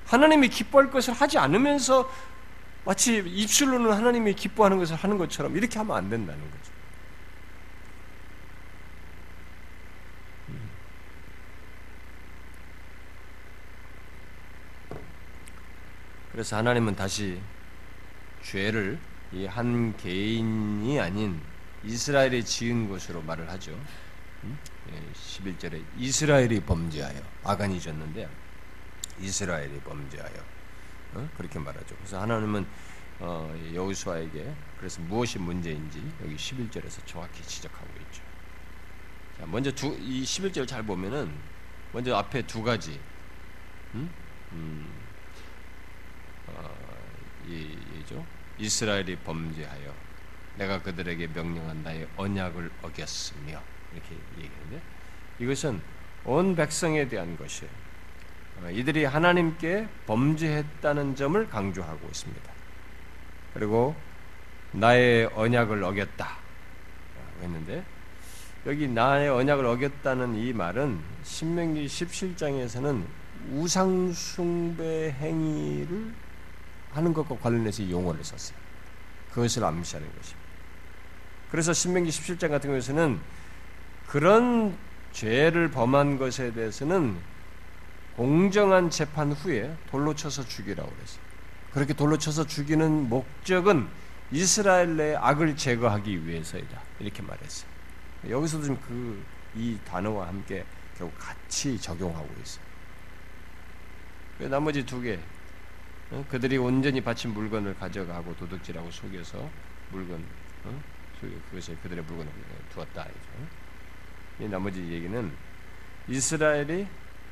Speaker 1: 하나님이 기뻐할 것을 하지 않으면서 마치 입술로는 하나님이 기뻐하는 것을 하는 것처럼 이렇게 하면 안 된다는 거죠. 그래서 하나님은 다시 죄를 이 한 개인이 아닌 이스라엘이 지은 것으로 말을 하죠. 음? 예, 11절에 이스라엘이 범죄하여 아간이 졌는데 이스라엘이 범죄하여 어? 그렇게 말하죠. 그래서 하나님은 어, 여호수아에게 그래서 무엇이 문제인지 여기 11절에서 정확히 지적하고 있죠. 자, 먼저 두, 이 11절 잘 보면은 먼저 앞에 두 가지 음? 음, 어, 이, 이죠. 이스라엘이 범죄하여 내가 그들에게 명령한 나의 언약을 어겼으며 이렇게 얘기하는데 이것은 온 백성에 대한 것이에요. 어, 이들이 하나님께 범죄했다는 점을 강조하고 있습니다. 그리고 나의 언약을 어겼다 했는데 여기 나의 언약을 어겼다는 이 말은 신명기 17장에서는 우상 숭배 행위를 하는 것과 관련해서 용어를 썼어요. 그것을 암시하는 것입니다. 그래서 신명기 17장 같은 경우에는 그런 죄를 범한 것에 대해서는 공정한 재판 후에 돌로 쳐서 죽이라고 그랬어요. 그렇게 돌로 쳐서 죽이는 목적은 이스라엘 내 악을 제거하기 위해서이다. 이렇게 말했어요. 여기서도 좀그이 단어와 함께 결국 같이 적용하고 있어요. 나머지 두 개, 어? 그들이 온전히 바친 물건을 가져가고 도둑질하고 속여서 물건, 어? 그것을 그들의 물건을 두었다. 이 나머지 얘기는 이스라엘이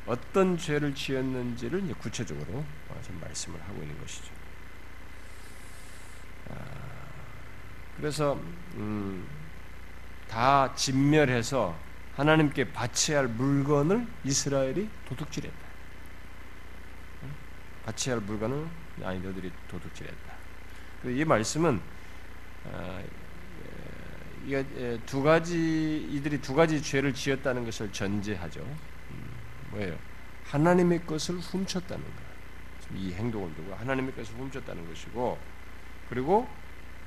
Speaker 1: 어떤 죄를 지었는지를 이제 구체적으로 어, 좀 말씀을 하고 있는 것이죠. 아, 그래서 음, 다 진멸해서 하나님께 바쳐야 할 물건을 이스라엘이 도둑질했다. 바쳐야 할 물건을 아니 너들이 도둑질했다. 이 말씀은 아, 두 가지 이들이 두 가지 죄를 지었다는 것을 전제하죠. 뭐예요? 하나님의 것을 훔쳤다는 거예요. 이 행동을 두고 하나님의 것을 훔쳤다는 것이고 그리고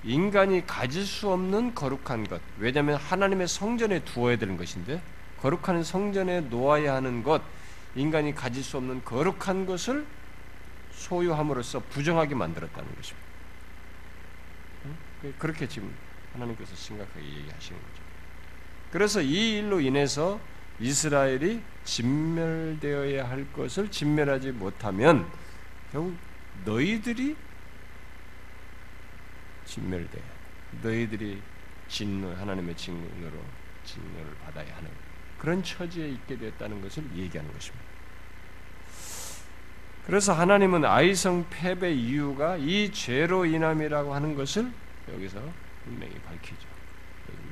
Speaker 1: 인간이 가질 수 없는 거룩한 것. 왜냐하면 하나님의 성전에 두어야 되는 것인데 거룩한 성전에 놓아야 하는 것, 인간이 가질 수 없는 거룩한 것을 소유함으로써 부정하게 만들었다는 것입니다. 그렇게 지금 하나님께서 심각하게 얘기하시는 거죠. 그래서 이 일로 인해서 이스라엘이 진멸되어야 할 것을 진멸하지 못하면 결국 너희들이 진멸돼. 너희들이 진노 하나님의 진노로 진노를 받아야 하는 그런 처지에 있게 되었다는 것을 얘기하는 것입니다. 그래서 하나님은 아이성 패배 이유가 이 죄로 인함이라고 하는 것을 여기서 분명히 밝히죠.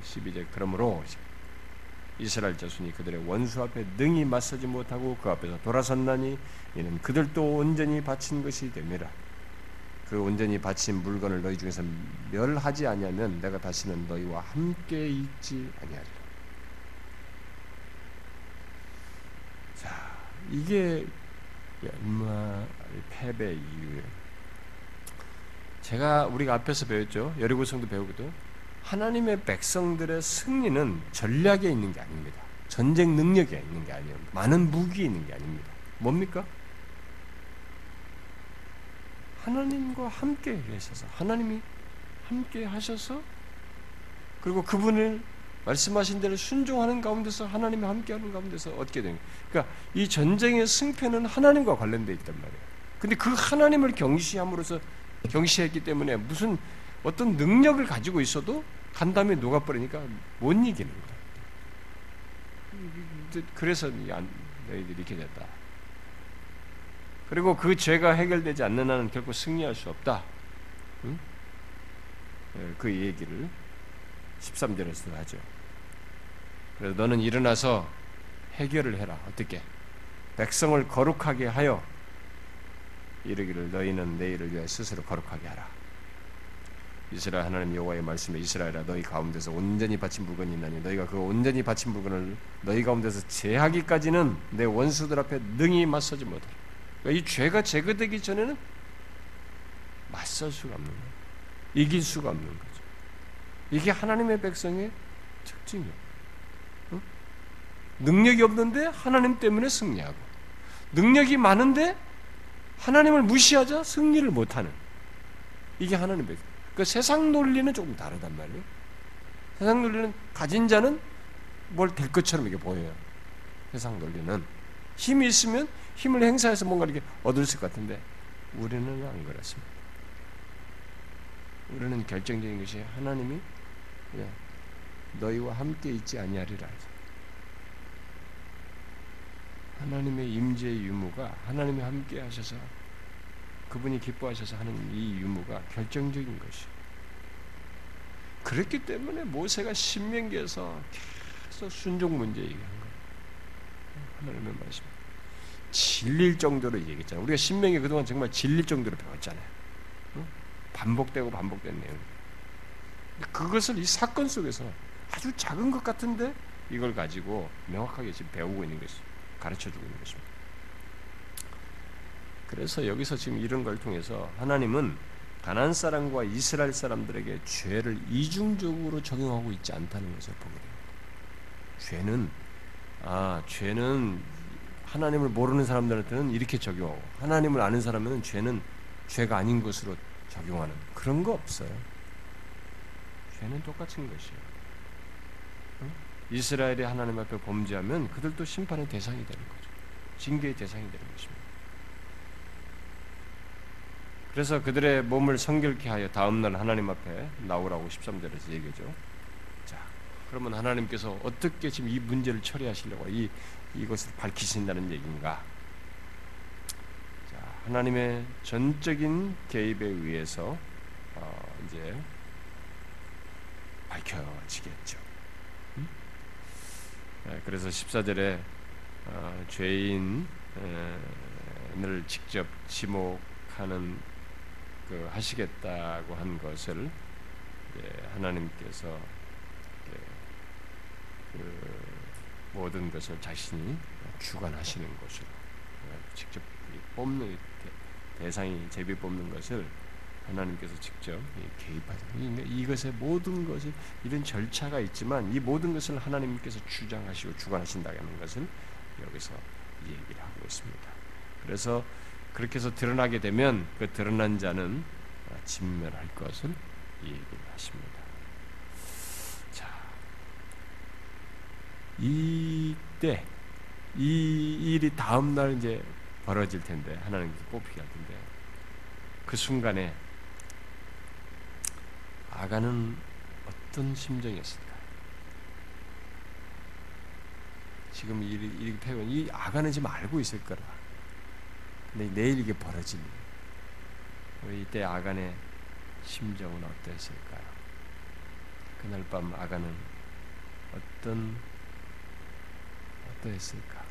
Speaker 1: 12절 그러므로 이스라엘 자손이 그들의 원수 앞에 능히 맞서지 못하고 그 앞에서 돌아섰나니 이는 그들도 온전히 바친 것이 됩니다. 그 온전히 바친 물건을 너희 중에서 멸하지 아니하면 내가 다시는 너희와 함께 있지 아니하리라. 자, 이게 얼마 패배 이유예요. 제가 우리가 앞에서 배웠죠. 여리고성도 배우거든. 하나님의 백성들의 승리는 전략에 있는 게 아닙니다. 전쟁 능력에 있는 게 아니에요. 많은 무기에 있는 게 아닙니다. 뭡니까? 하나님과 함께 계셔서 하나님이 함께 하셔서 그리고 그분을 말씀하신 대로 순종하는 가운데서 하나님이 함께하는 가운데서 얻게 되는 그러니까 이 전쟁의 승패는 하나님과 관련되어 있단 말이에요. 근데 그 하나님을 경시함으로써 경시했기 때문에 무슨 어떤 능력을 가지고 있어도 간담이 녹아버리니까 못 이기는 거야. 그래서 너희들이 이렇게 됐다. 그리고 그 죄가 해결되지 않는 한은 결코 승리할 수 없다. 응? 예, 그 얘기를 13절에서 하죠. 그래서 너는 일어나서 해결을 해라. 어떻게? 백성을 거룩하게 하여 이르기를 너희는 내일을 위해 스스로 거룩하게 하라. 이스라엘 하나님 여호와의 말씀에 이스라엘아 너희 가운데서 온전히 바친 물건이 있나니 너희가 그 온전히 바친 물건을 너희 가운데서 제하기까지는 내 원수들 앞에 능히 맞서지 못하라. 그러니까 이 죄가 제거되기 전에는 맞설 수가 없는 거예요. 이길 수가 없는 거죠. 이게 하나님의 백성의 특징이에요. 어? 능력이 없는데 하나님 때문에 승리하고 능력이 많은데 하나님을 무시하자 승리를 못하는 이게 하나님의 그 세상 논리는 조금 다르단 말이에요. 세상 논리는 가진 자는 뭘 될 것처럼 이게 보여요. 세상 논리는 힘이 있으면 힘을 행사해서 뭔가 이렇게 얻을 것 같은데 우리는 안 그렇습니다. 우리는 결정적인 것이 하나님이 너희와 함께 있지 아니하리라. 하나님의 임재의 유무가 하나님이 함께 하셔서 그분이 기뻐하셔서 하는 이 유무가 결정적인 것이. 그렇기 때문에 모세가 신명기에서 계속 순종 문제 얘기한 거예요. 하나님의 말씀. 질릴 정도로 얘기했잖아요. 우리가 신명기 그동안 정말 질릴 정도로 배웠잖아요. 반복되고 반복된 내용. 그것을 이 사건 속에서 아주 작은 것 같은데 이걸 가지고 명확하게 지금 배우고 있는 것이 가르쳐 주고 있는 것입니다. 그래서 여기서 지금 이런 걸 통해서 하나님은 가난 사람과 이스라엘 사람들에게 죄를 이중적으로 적용하고 있지 않다는 것을 보게 됩니다. 죄는 아 죄는 하나님을 모르는 사람들한테는 이렇게 적용하고 하나님을 아는 사람은 죄는 죄가 아닌 것으로 적용하는 그런 거 없어요. 죄는 똑같은 것이에요. 이스라엘이 하나님 앞에 범죄하면 그들도 심판의 대상이 되는 거죠. 징계의 대상이 되는 것입니다. 그래서 그들의 몸을 성결케 하여 다음날 하나님 앞에 나오라고 13절에서 얘기죠. 자, 그러면 하나님께서 어떻게 지금 이 문제를 처리하시려고 이, 이것을 밝히신다는 얘기인가? 자, 하나님의 전적인 개입에 의해서 어, 이제 밝혀지겠죠. 음? 네, 그래서 14절에 어, 죄인을 직접 지목하는 그 하시겠다고 한 것을 하나님께서 그 모든 것을 자신이 주관하시는 것으로 직접 뽑는 대상이 제비 뽑는 것을 하나님께서 직접 개입하죠. 이것의 모든 것이 이런 절차가 있지만 이 모든 것을 하나님께서 주장하시고 주관하신다는 것을 여기서 얘기를 하고 있습니다. 그래서 그렇게 해서 드러나게 되면 그 드러난 자는 진멸할 것을 얘기를 하십니다. 자, 이때 이 일이 다음 날 이제 벌어질 텐데 하나님께서 뽑히게 할 텐데 그 순간에 아가는 어떤 심정이었을까? 지금 이, 이 표현, 이 아가는 지금 알고 있을 거라. 근데 내일 이게 벌어질 우리 이때 아간의 심정은 어땠을까요? 그날 밤 아간은 어떤 어떠했을까?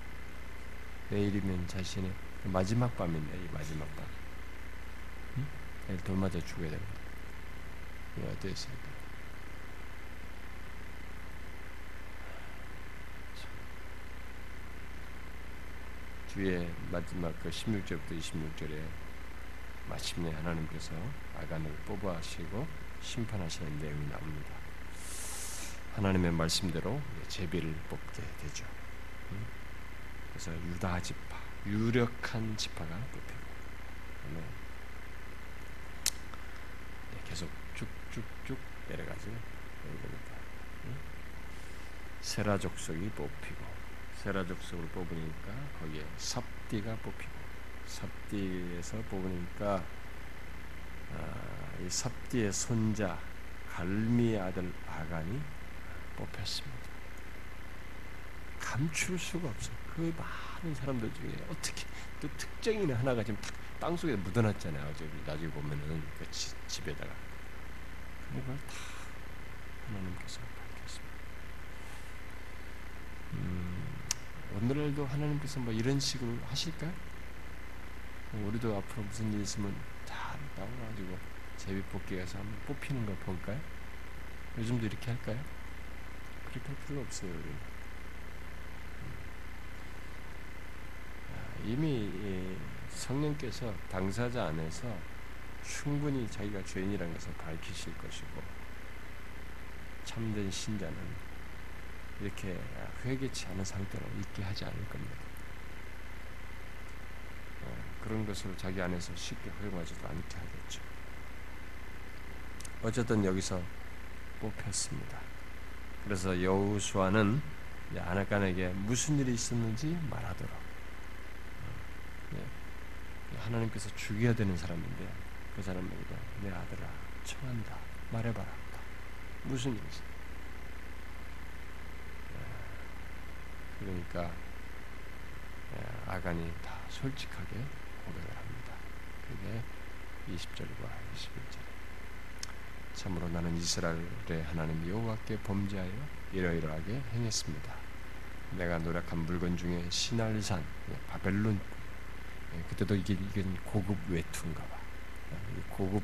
Speaker 1: 내일이면 자신의 마지막 밤인데 이 마지막 밤. 응? 내일 돌 맞아 죽어야 됩니다. 어떠했을까? 뒤에 마지막 그 16절부터 26절에 마침내 하나님께서 아간을 뽑아하시고 심판하시는 내용이 나옵니다. 하나님의 말씀대로 제비를 뽑게 되죠. 그래서 유다 지파, 유력한 지파가 뽑히고 네, 계속 쭉쭉쭉 내려가죠. 세라 족속이 뽑히고 세라 족속을 뽑으니까 거기에 삽디가 뽑히고 삽디에서 뽑으니까 아, 이 삽디의 손자 갈미의 아들 아간이 뽑혔습니다. 감출 수가 없어. 그 많은 사람들 중에 어떻게 또 특정인 하나가 지금 땅 속에 묻어놨잖아요. 저기 나중에 보면은 그 지, 집에다가 그걸 다 하나님께서 밝혔습니다. 음, 오늘날도 하나님께서 뭐 이런 식으로 하실까요? 우리도 앞으로 무슨 일 있으면 다 나와가지고 제비 뽑기 가서 한번 뽑히는 걸 볼까요? 요즘도 이렇게 할까요? 그렇게 할 필요 없어요, 우리는. 음. 아, 이미 성령께서 당사자 안에서 충분히 자기가 죄인이라는 것을 밝히실 것이고 참된 신자는 이렇게 회개치 않은 상태로 있게 하지 않을 겁니다. 어. 그런 것을 자기 안에서 쉽게 허용하지도 않게 하겠죠. 어쨌든 여기서 뽑혔습니다. 그래서 여호수아는 아나간에게 무슨 일이 있었는지 말하도록 어, 예, 하나님께서 죽여야 되는 사람인데 그 사람에게 내 아들아 청한다 말해봐라 무슨 일이 있어? 예, 그러니까 예, 아간이 다 솔직하게 고백을 합니다. 그게 20절과 21절. 참으로 나는 이스라엘의 하나님 여호와께 범죄하여 이러이러하게 행했습니다. 내가 노력한 물건 중에 시날산, 바벨론, 예, 그때도 이게 이건 고급 외투인가 봐. 예, 고급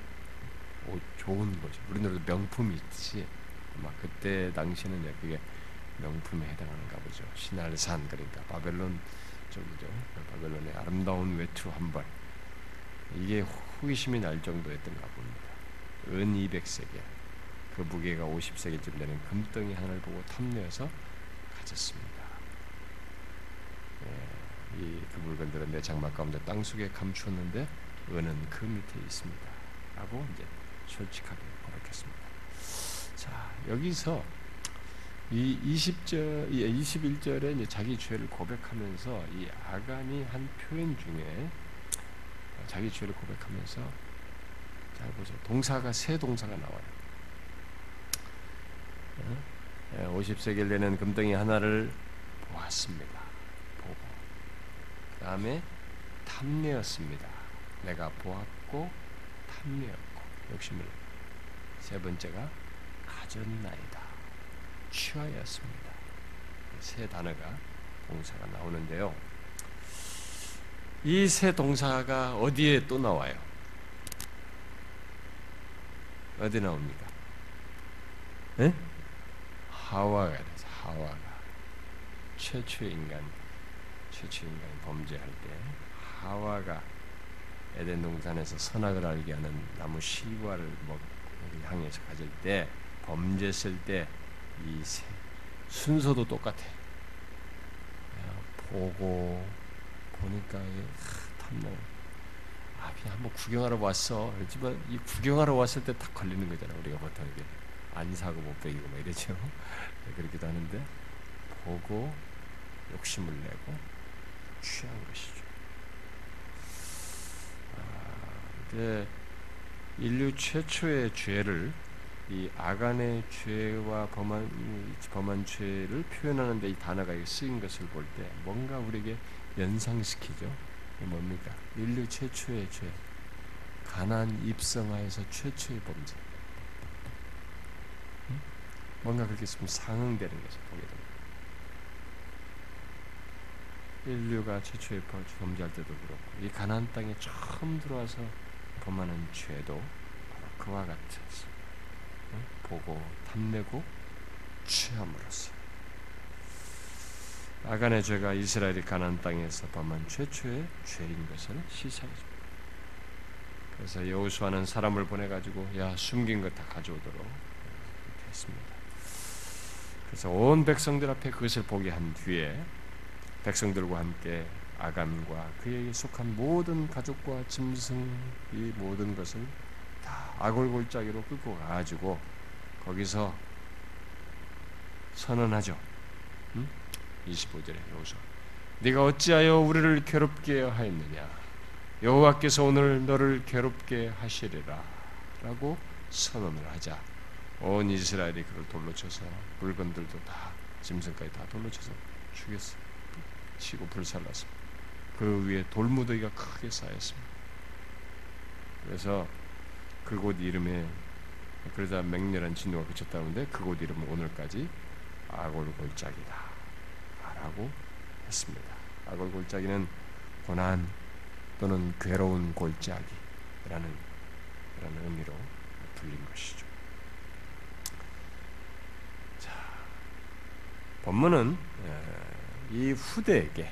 Speaker 1: 옷 좋은 거죠. 우리나라도 명품이 있듯이 막 그때 당시에는 그게 명품에 해당하는가 보죠. 시날산 그러니까 바벨론 쪽이죠. 바벨론의 아름다운 외투 한 벌. 이게 호기심이 날 정도였던가 봅니다. 은 200세겔, 그 무게가 50세겔쯤 되는 금덩이 하나를 보고 탐내어서 가졌습니다. 예, 이그 물건들은 내 장막 가운데 땅 속에 감추었는데 은은 그 밑에 있습니다. 라고 이제 솔직하게 고백했습니다. 자, 여기서 이 20절, 21절에 이제 자기 죄를 고백하면서 이 아간이 한 표현 중에 자기 죄를 고백하면서 잘 보세요. 동사가 세 동사가 나와요. 50세겔 어? 되는 금덩이 하나를 보았습니다. 보고. 그 다음에 탐내었습니다. 내가 보았고 탐내었고 욕심을 세 번째가 가졌나이다. 취하였습니다. 세 단어가 동사가 나오는데요. 이 세 동사가 어디에 또 나와요? 어디 나옵니까? 네? 하와가 돼서 하와가 최초의 인간 최초의 인간이 범죄할 때 하와가 에덴 동산에서 선악을 알게 하는 나무 실과를 먹 향해서 가질 때 범죄했을 때 이 순서도 똑같아. 보고 보니까 탐나. 아, 그냥 한번 구경하러 왔어. 그렇지만 이 구경하러 왔을 때 딱 걸리는 거잖아. 우리가 보통 이게 안 사고 못 베기고 막 이러죠. 네, 그렇기도 하는데 보고 욕심을 내고 취한 것이죠. 아, 근데 인류 최초의 죄를 이 아간의 죄와 범한 범한 죄를 표현하는데 이 단어가 쓰인 것을 볼 때 뭔가 우리에게 연상시키죠. 뭡니까? 인류 최초의 죄. 가난 입성하에서 최초의 범죄. 뭔가 그렇게 있으면 상응되는 것을 보게 됩니다. 인류가 최초의 범죄할 때도 그렇고 이 가나안 땅에 처음 들어와서 범하는 죄도 바로 그와 같았어. 보고 탐내고 취함으로써 아간의 죄가 이스라엘이 가나안 땅에서 범한 최초의 죄인 것을 시사해 줍니다. 그래서 여호수아는 사람을 보내 가지고 야 숨긴 것 다 가져오도록 했습니다. 그래서 온 백성들 앞에 그것을 보게 한 뒤에 백성들과 함께 아간과 그에게 속한 모든 가족과 짐승 이 모든 것을 다 아골골짜기로 끌고 가지고 거기서 선언하죠. 응? 25절에 여호수 네가 어찌하여 우리를 괴롭게 하였느냐? 여호와께서 오늘 너를 괴롭게 하시리라 라고 선언을 하자. 온 이스라엘이 그를 돌로 쳐서 물건들도 다 짐승까지 다 돌로 쳐서 죽였어. 치고 불살랐습니다. 그 위에 돌무더기가 크게 쌓였습니다. 그래서 그곳 이름에 그러자 맹렬한 진노가 그쳤다는데 그곳 이름은 오늘까지 아골골짝이다 라고 했습니다. 악을 골짜기는 고난 또는 괴로운 골짜기라는 그런 의미로 불린 것이죠. 자, 본문은 이 후대에게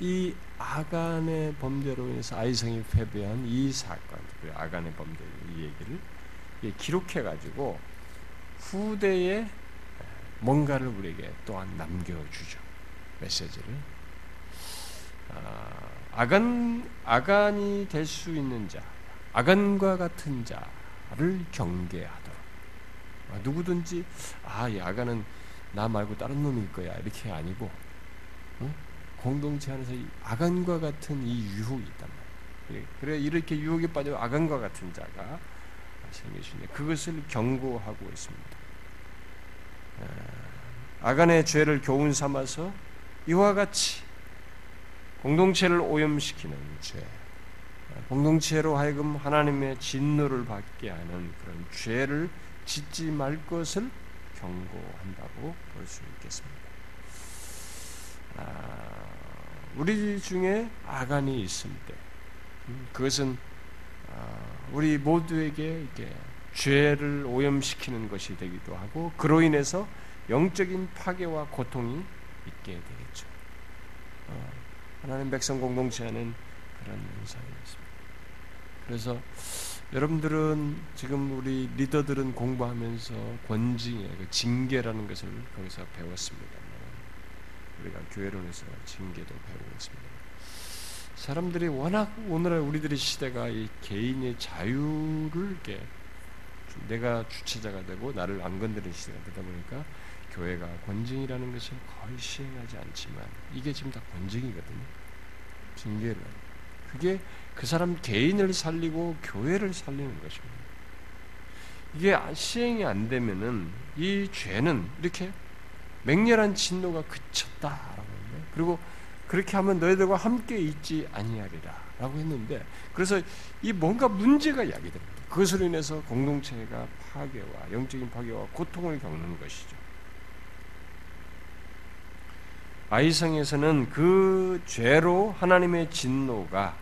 Speaker 1: 이 아간의 범죄로 인해서 아이성이 패배한 이 사건, 그 아간의 범죄 이 얘기를 기록해 가지고 후대에 뭔가를 우리에게 또한 남겨주죠. 메시지를 아, 아간 아간이 될 수 있는 자, 아간과 같은 자를 경계하도록. 아, 누구든지 아, 이 아간은 나 말고 다른 놈일 거야 이렇게 아니고 어? 공동체 안에서 아간과 같은 이 유혹이 있단 말이에요. 예, 그래 이렇게 유혹에 빠져 아간과 같은 자가 있는 그것을 경고하고 있습니다. 아, 아간의 죄를 교훈 삼아서 이와 같이 공동체를 오염시키는 죄, 공동체로 하여금 하나님의 진노를 받게 하는 그런 죄를 짓지 말 것을 경고한다고 볼 수 있겠습니다. 아, 우리 중에 아간이 있을 때, 음, 그것은 아, 우리 모두에게 이렇게 죄를 오염시키는 것이 되기도 하고, 그로 인해서 영적인 파괴와 고통이 있게 되겠죠. 어, 하나님 백성 공동체 는 그런 현상이었습니다. 그래서 여러분들은 지금 우리 리더들은 공부하면서 권징의 그 징계라는 것을 거기서 배웠습니다. 우리가 교회론에서 징계도 배우고 있습니다. 사람들이 워낙 오늘날 우리들의 시대가 이 개인의 자유를 이렇게 내가 주체자가 되고 나를 안 건드리는 시대가 되다 보니까 교회가 권징이라는 것을 거의 시행하지 않지만 이게 지금 다 권징이거든요. 징계를. 그게 그 사람 개인을 살리고 교회를 살리는 것입니다. 이게 시행이 안 되면은 이 죄는 이렇게 맹렬한 진노가 그쳤다라고 했네. 그리고 그렇게 하면 너희들과 함께 있지 아니하리라라고 했는데 그래서 이 뭔가 문제가 야기됩니다. 그것으로 인해서 공동체가 파괴와 영적인 파괴와 고통을 겪는 것이죠. 아이성에서는 그 죄로 하나님의 진노가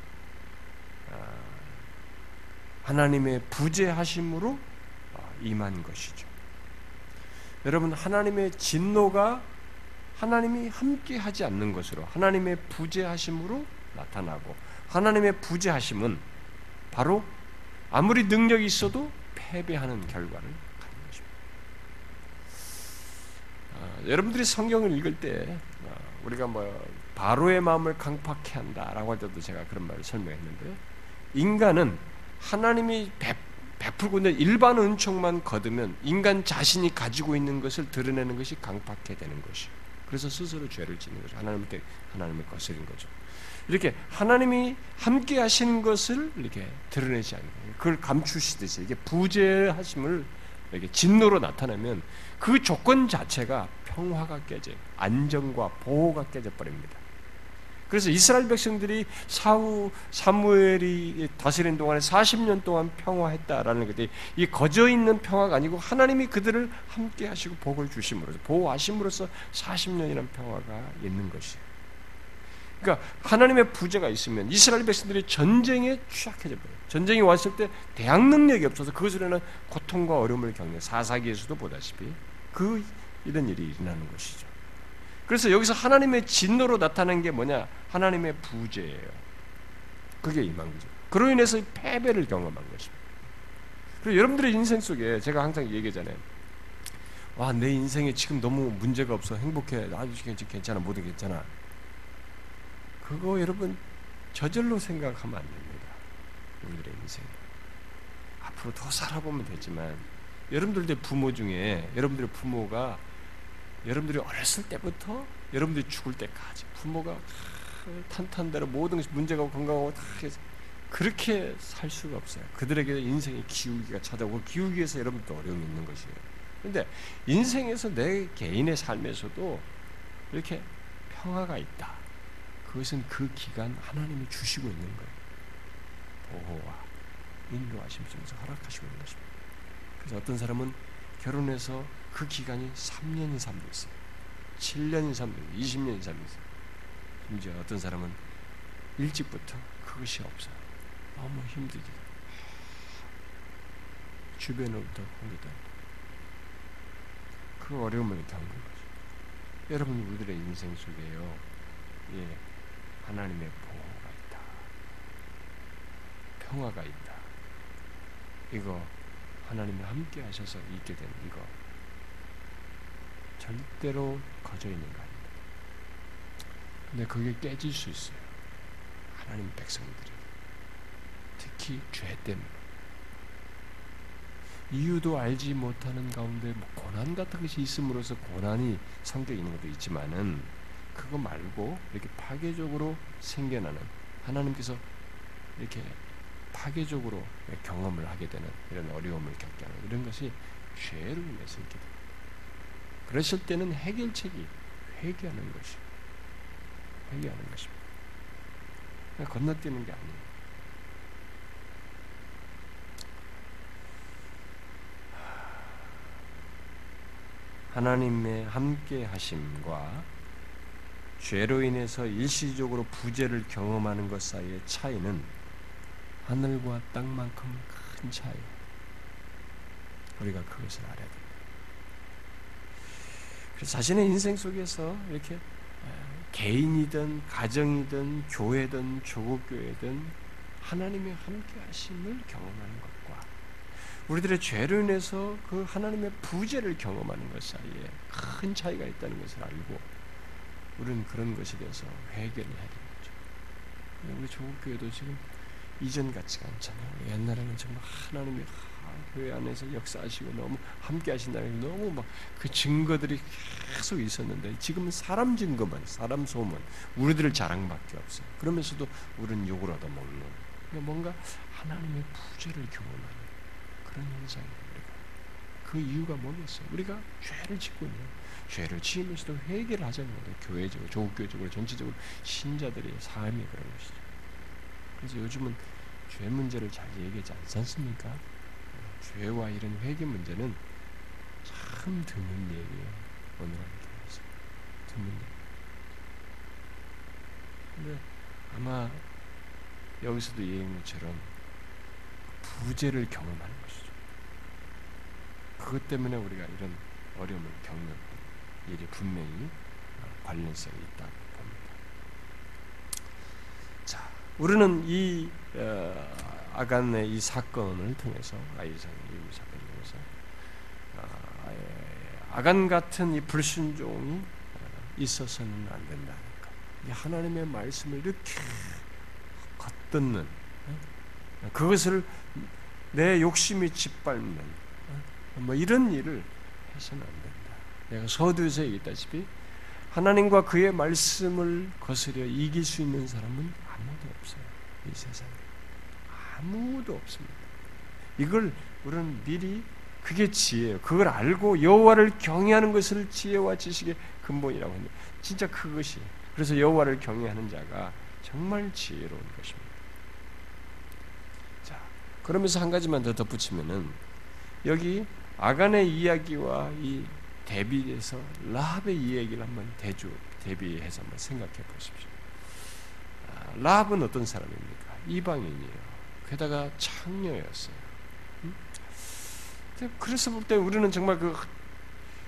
Speaker 1: 아, 하나님의 부재하심으로 아, 임한 것이죠. 여러분 하나님의 진노가 하나님이 함께 하지 않는 것으로 하나님의 부재하심으로 나타나고 하나님의 부재하심은 바로 아무리 능력이 있어도 패배하는 결과를 가는 것입니다. 아, 여러분들이 성경을 읽을 때 우리가 뭐 바로의 마음을 강팍해 한다라고 할 때도 제가 그런 말을 설명했는데 인간은 하나님이 베, 베풀고 있는 일반 은총만 거두면 인간 자신이 가지고 있는 것을 드러내는 것이 강팍해 되는 것이. 그래서 스스로 죄를 짓는 거죠. 하나님 때 하나님을 거스린 거죠. 이렇게 하나님이 함께 하신 것을 이렇게 드러내지 않는 거예요. 그걸 감추시듯이 이게 부재하심을 이렇게 진노로 나타내면 그 조건 자체가 평화가 깨져 안정과 보호가 깨져 버립니다. 그래서 이스라엘 백성들이 사후 사무엘이 다스린 동안에 40년 동안 평화했다라는 것이 이 거저 있는 평화가 아니고 하나님이 그들을 함께 하시고 복을 주심으로써 보호하심으로써 40년이라는 평화가 있는 것이에요. 그러니까 하나님의 부재가 있으면 이스라엘 백성들이 전쟁에 취약해져 버려요. 전쟁이 왔을 때 대항 능력이 없어서 그것으로 인한 고통과 어려움을 겪는 사사기에서도 보다시피 그 이런 일이 일어나는 것이죠. 그래서 여기서 하나님의 진노로 나타난 게 뭐냐? 하나님의 부재예요. 그게 임한 거죠. 그로 인해서 패배를 경험한 것입니다. 그리고 여러분들의 인생 속에 제가 항상 얘기하잖아요. 와, 내 인생에 지금 너무 문제가 없어. 행복해. 아주 괜찮아. 모든 괜찮아. 그거 여러분 저절로 생각하면 안 됩니다. 우리들의 인생. 앞으로 더 살아보면 되지만 여러분들의 부모 중에 여러분들의 부모가 여러분들이 어렸을 때부터 여러분들이 죽을 때까지 부모가 탄탄대로 모든 문제가 건강하고 다 그렇게 살 수가 없어요. 그들에게 인생의 기우기가 찾아오고 기우기에서 여러분도 어려움이 있는 것이에요. 그런데 인생에서 내 개인의 삶에서도 이렇게 평화가 있다. 그것은 그 기간 하나님이 주시고 있는 거예요. 보호와 인도하심 속에서 허락하시고 있는 것입니다. 그래서 어떤 사람은 결혼해서 그 기간이 3년 이상도 있어요. 7년 이상도 있어요. 20년 이상도 있어요. 심지어 어떤 사람은 일찍부터 그것이 없어요. 너무 힘들게. 주변으로부터 공격다. 그 어려움을 겪는 거죠. 여러분 우리들의 인생 속에요. 예, 하나님의 보호가 있다. 평화가 있다. 이거 하나님이 함께 하셔서 있게 되는 이거 절대로 거저 있는 거 아닙니다. 근데 그게 깨질 수 있어요. 하나님 백성들이 특히 죄 때문에 이유도 알지 못하는 가운데 뭐 고난 같은 것이 있음으로써 고난이 성격 있는 것도 있지만은 그거 말고 이렇게 파괴적으로 생겨나는 하나님께서 이렇게 파괴적으로 경험을 하게 되는 이런 어려움을 겪게 하는 이런 것이 죄로 인해서 있게 됩니다. 그러실 때는 해결책이 회개하는 것이 회개하는 것입니다. 건너뛰는 게 아니에요. 하나님의 함께 하심과 죄로 인해서 일시적으로 부재를 경험하는 것 사이의 차이는 하늘과 땅만큼 큰 차이. 우리가 그것을 알아야 됩니다. 그래서 자신의 인생 속에서 이렇게 개인이든 가정이든 교회든 조국교회든 하나님의 함께 하심을 경험하는 것과 우리들의 죄로 인해서 그 하나님의 부재를 경험하는 것 사이에 큰 차이가 있다는 것을 알고 우리는 그런 것에 대해서 회개를 해야 되는 거죠. 우리 조국교회도 지금 이전 같지가 않잖아요. 옛날에는 정말 하나님이 교회 안에서 역사하시고 너무 함께 하신다는 너무 막 그 증거들이 계속 있었는데 지금은 사람 증거만, 사람 소문, 우리들을 자랑밖에 없어요. 그러면서도 우리는 욕을 얻어먹는 그러니까 뭔가 하나님의 부재를 경험하는 그런 현상이에요. 우리가 그 이유가 뭐겠어요? 우리가 죄를 짓고 있는 죄를 지으면서도 회개를 하자는 거예요. 교회적으로, 조국교회적으로, 전체적으로 신자들의 삶이 그런 것이죠. 그래서 요즘은 죄 문제를 잘 얘기하지 않습니까? 죄와 이런 회개 문제는 참 드문 얘기예요. 오늘 한교회에서 드문 얘기. 근데 아마 여기서도 것처럼 부재를 경험하는 것이죠. 그것 때문에 우리가 이런 어려움을 겪는 일이 분명히 관련성이 있다고 봅니다. 자, 우리는 이 어, 아간의 이 사건을 통해서 아이상 이 사건을 통해서 아, 예, 아간 같은 이 불순종이 있어서는 안 된다는 것. 하나님의 말씀을 이렇게 겉듣는 어? 그것을 내 욕심이 짓밟는 어? 뭐 이런 일을 해서는 안 된다. 내가 서두에서 얘기했다시피 하나님과 그의 말씀을 거스려 이길 수 있는 사람은 아무도 없어요. 이 세상에. 아무도 없습니다. 이걸 우리는 미리 그게 지혜예요. 그걸 알고 여호와를 경외하는 것을 지혜와 지식의 근본이라고 합니다. 진짜 그것이 그래서 여호와를 경외하는 자가 정말 지혜로운 것입니다. 자, 그러면서 한 가지만 더 덧붙이면은 여기 아간의 이야기와 이 대비해서 라합의 이야기를 한번 대주 대비해서 한번 생각해 보십시오. 아, 라합은 어떤 사람입니까? 이방인이에요. 게다가 창녀였어요. 그래서 볼 때 우리는 정말 그,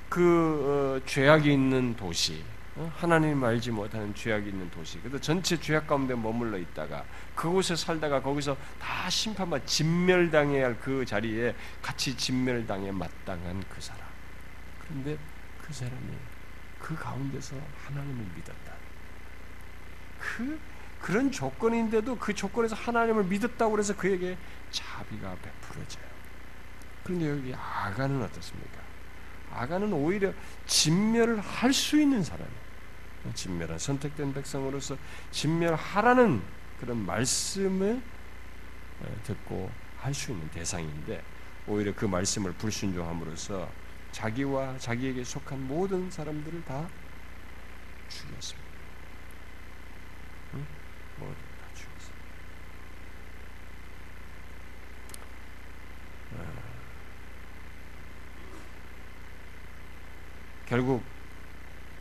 Speaker 1: 그 어, 죄악이 있는 도시, 어? 하나님 알지 못하는 죄악이 있는 도시, 그래도 전체 죄악 가운데 머물러 있다가 그곳에 살다가 거기서 다 심판받 진멸당해야 할 그 자리에 같이 진멸당해 마땅한 그 사람. 그런데 그 사람이 그 가운데서 하나님을 믿었다. 그 그런 조건인데도 그 조건에서 하나님을 믿었다고 해서 그에게 자비가 베풀어져요. 그런데 여기 아가는 어떻습니까? 아가는 오히려 진멸을 할 수 있는 사람이에요. 진멸한 선택된 백성으로서 진멸하라는 그런 말씀을 어, 듣고 할 수 있는 대상인데 오히려 그 말씀을 불순종함으로써 자기와 자기에게 속한 모든 사람들을 다 죽였습니다. 모두 다 죽었어요. 아. 결국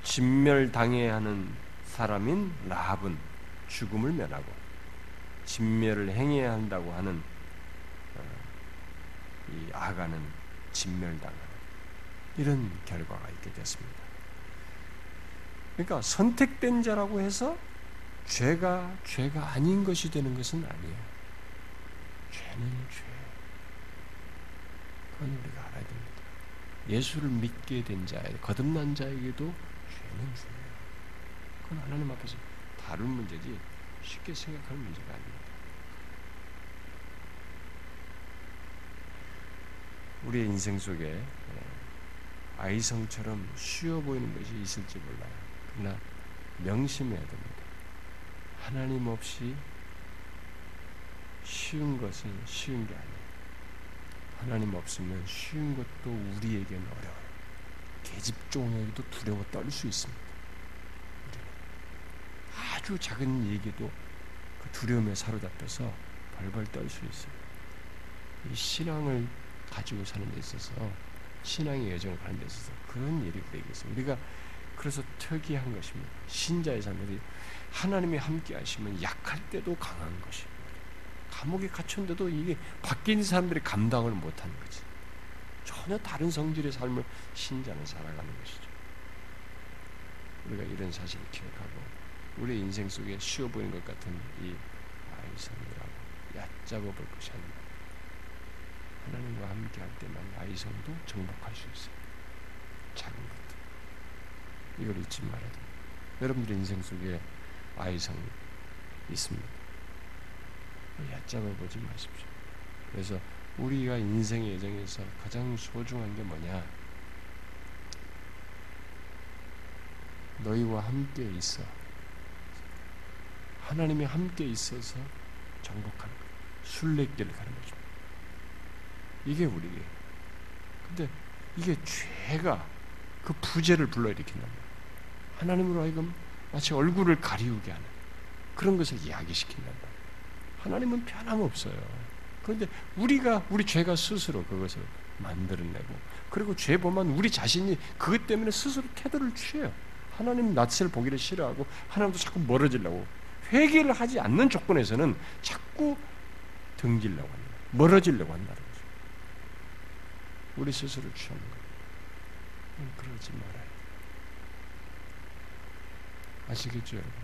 Speaker 1: 진멸당해야 하는 사람인 라합은 죽음을 면하고 진멸을 행해야 한다고 하는 어, 이 아가는 진멸당하는 이런 결과가 있게 됐습니다. 그러니까 선택된 자라고 해서 죄가 죄가 아닌 것이 되는 것은 아니에요. 죄는 죄. 그건 우리가 알아야 됩니다. 예수를 믿게 된 자에 거듭난 자에게도 죄는 죄예요. 그건 하나님 앞에서 다른 문제지 쉽게 생각하는 문제가 아닙니다. 우리의 인생 속에 예, 아이성처럼 쉬워 보이는 것이 있을지 몰라요. 그러나 명심해야 됩니다. 하나님 없이 쉬운 것은 쉬운 게 아니에요. 하나님 없으면 쉬운 것도 우리에게는 어려워요. 계집종에게도 두려워 떨 수 있습니다. 아주 작은 얘기도 그 두려움에 사로잡혀서 벌벌 떨 수 있어요. 이 신앙을 가지고 사는 데 있어서 신앙의 여정을 가는 데 있어서 그런 일이 우리에게 있어요. 우리가 그래서 특이한 것입니다. 신자의 삶에 하나님이 함께 하시면 약할 때도 강한 것입니다. 감옥에 갇혔는데도 이게 있는 사람들이 감당을 못하는 거지. 전혀 다른 성질의 삶을 신자는 살아가는 것이죠. 우리가 이런 사실을 기억하고 우리 인생 속에 쉬워 보이는 것 같은 이 아이성이라고 얕잡아 볼 것이 아닙니다. 하나님과 함께 할 때만 아이성도 정복할 수 있어요. 작은 것들. 이걸 잊지 말아야 됩니다. 여러분들의 인생 속에 아이성 있습니다. 얕잡아 보지 마십시오. 그래서 우리가 인생의 여정에서 가장 소중한 게 뭐냐? 너희와 함께 있어. 하나님이 함께 있어서 정복하는 것. 순례길을 가는 거죠. 이게 우리에게. 근데 이게 죄가 그 부재를 불러일으킨단 말이에요. 하나님으로 하여금 마치 얼굴을 가리우게 하는 그런 것을 이야기시킨단 말이에요. 하나님은 변함없어요. 그런데 우리가 우리 죄가 스스로 그것을 만들어내고 그리고 죄 보면 우리 자신이 그것 때문에 스스로 태도를 취해요. 하나님 낯을 보기를 싫어하고 하나님도 자꾸 멀어지려고 회개를 하지 않는 조건에서는 자꾸 등지려고 합니다. 멀어지려고 한다는 거죠. 우리 스스로 취하는 거예요. 그러지 말아요. 아시겠죠, 여러분?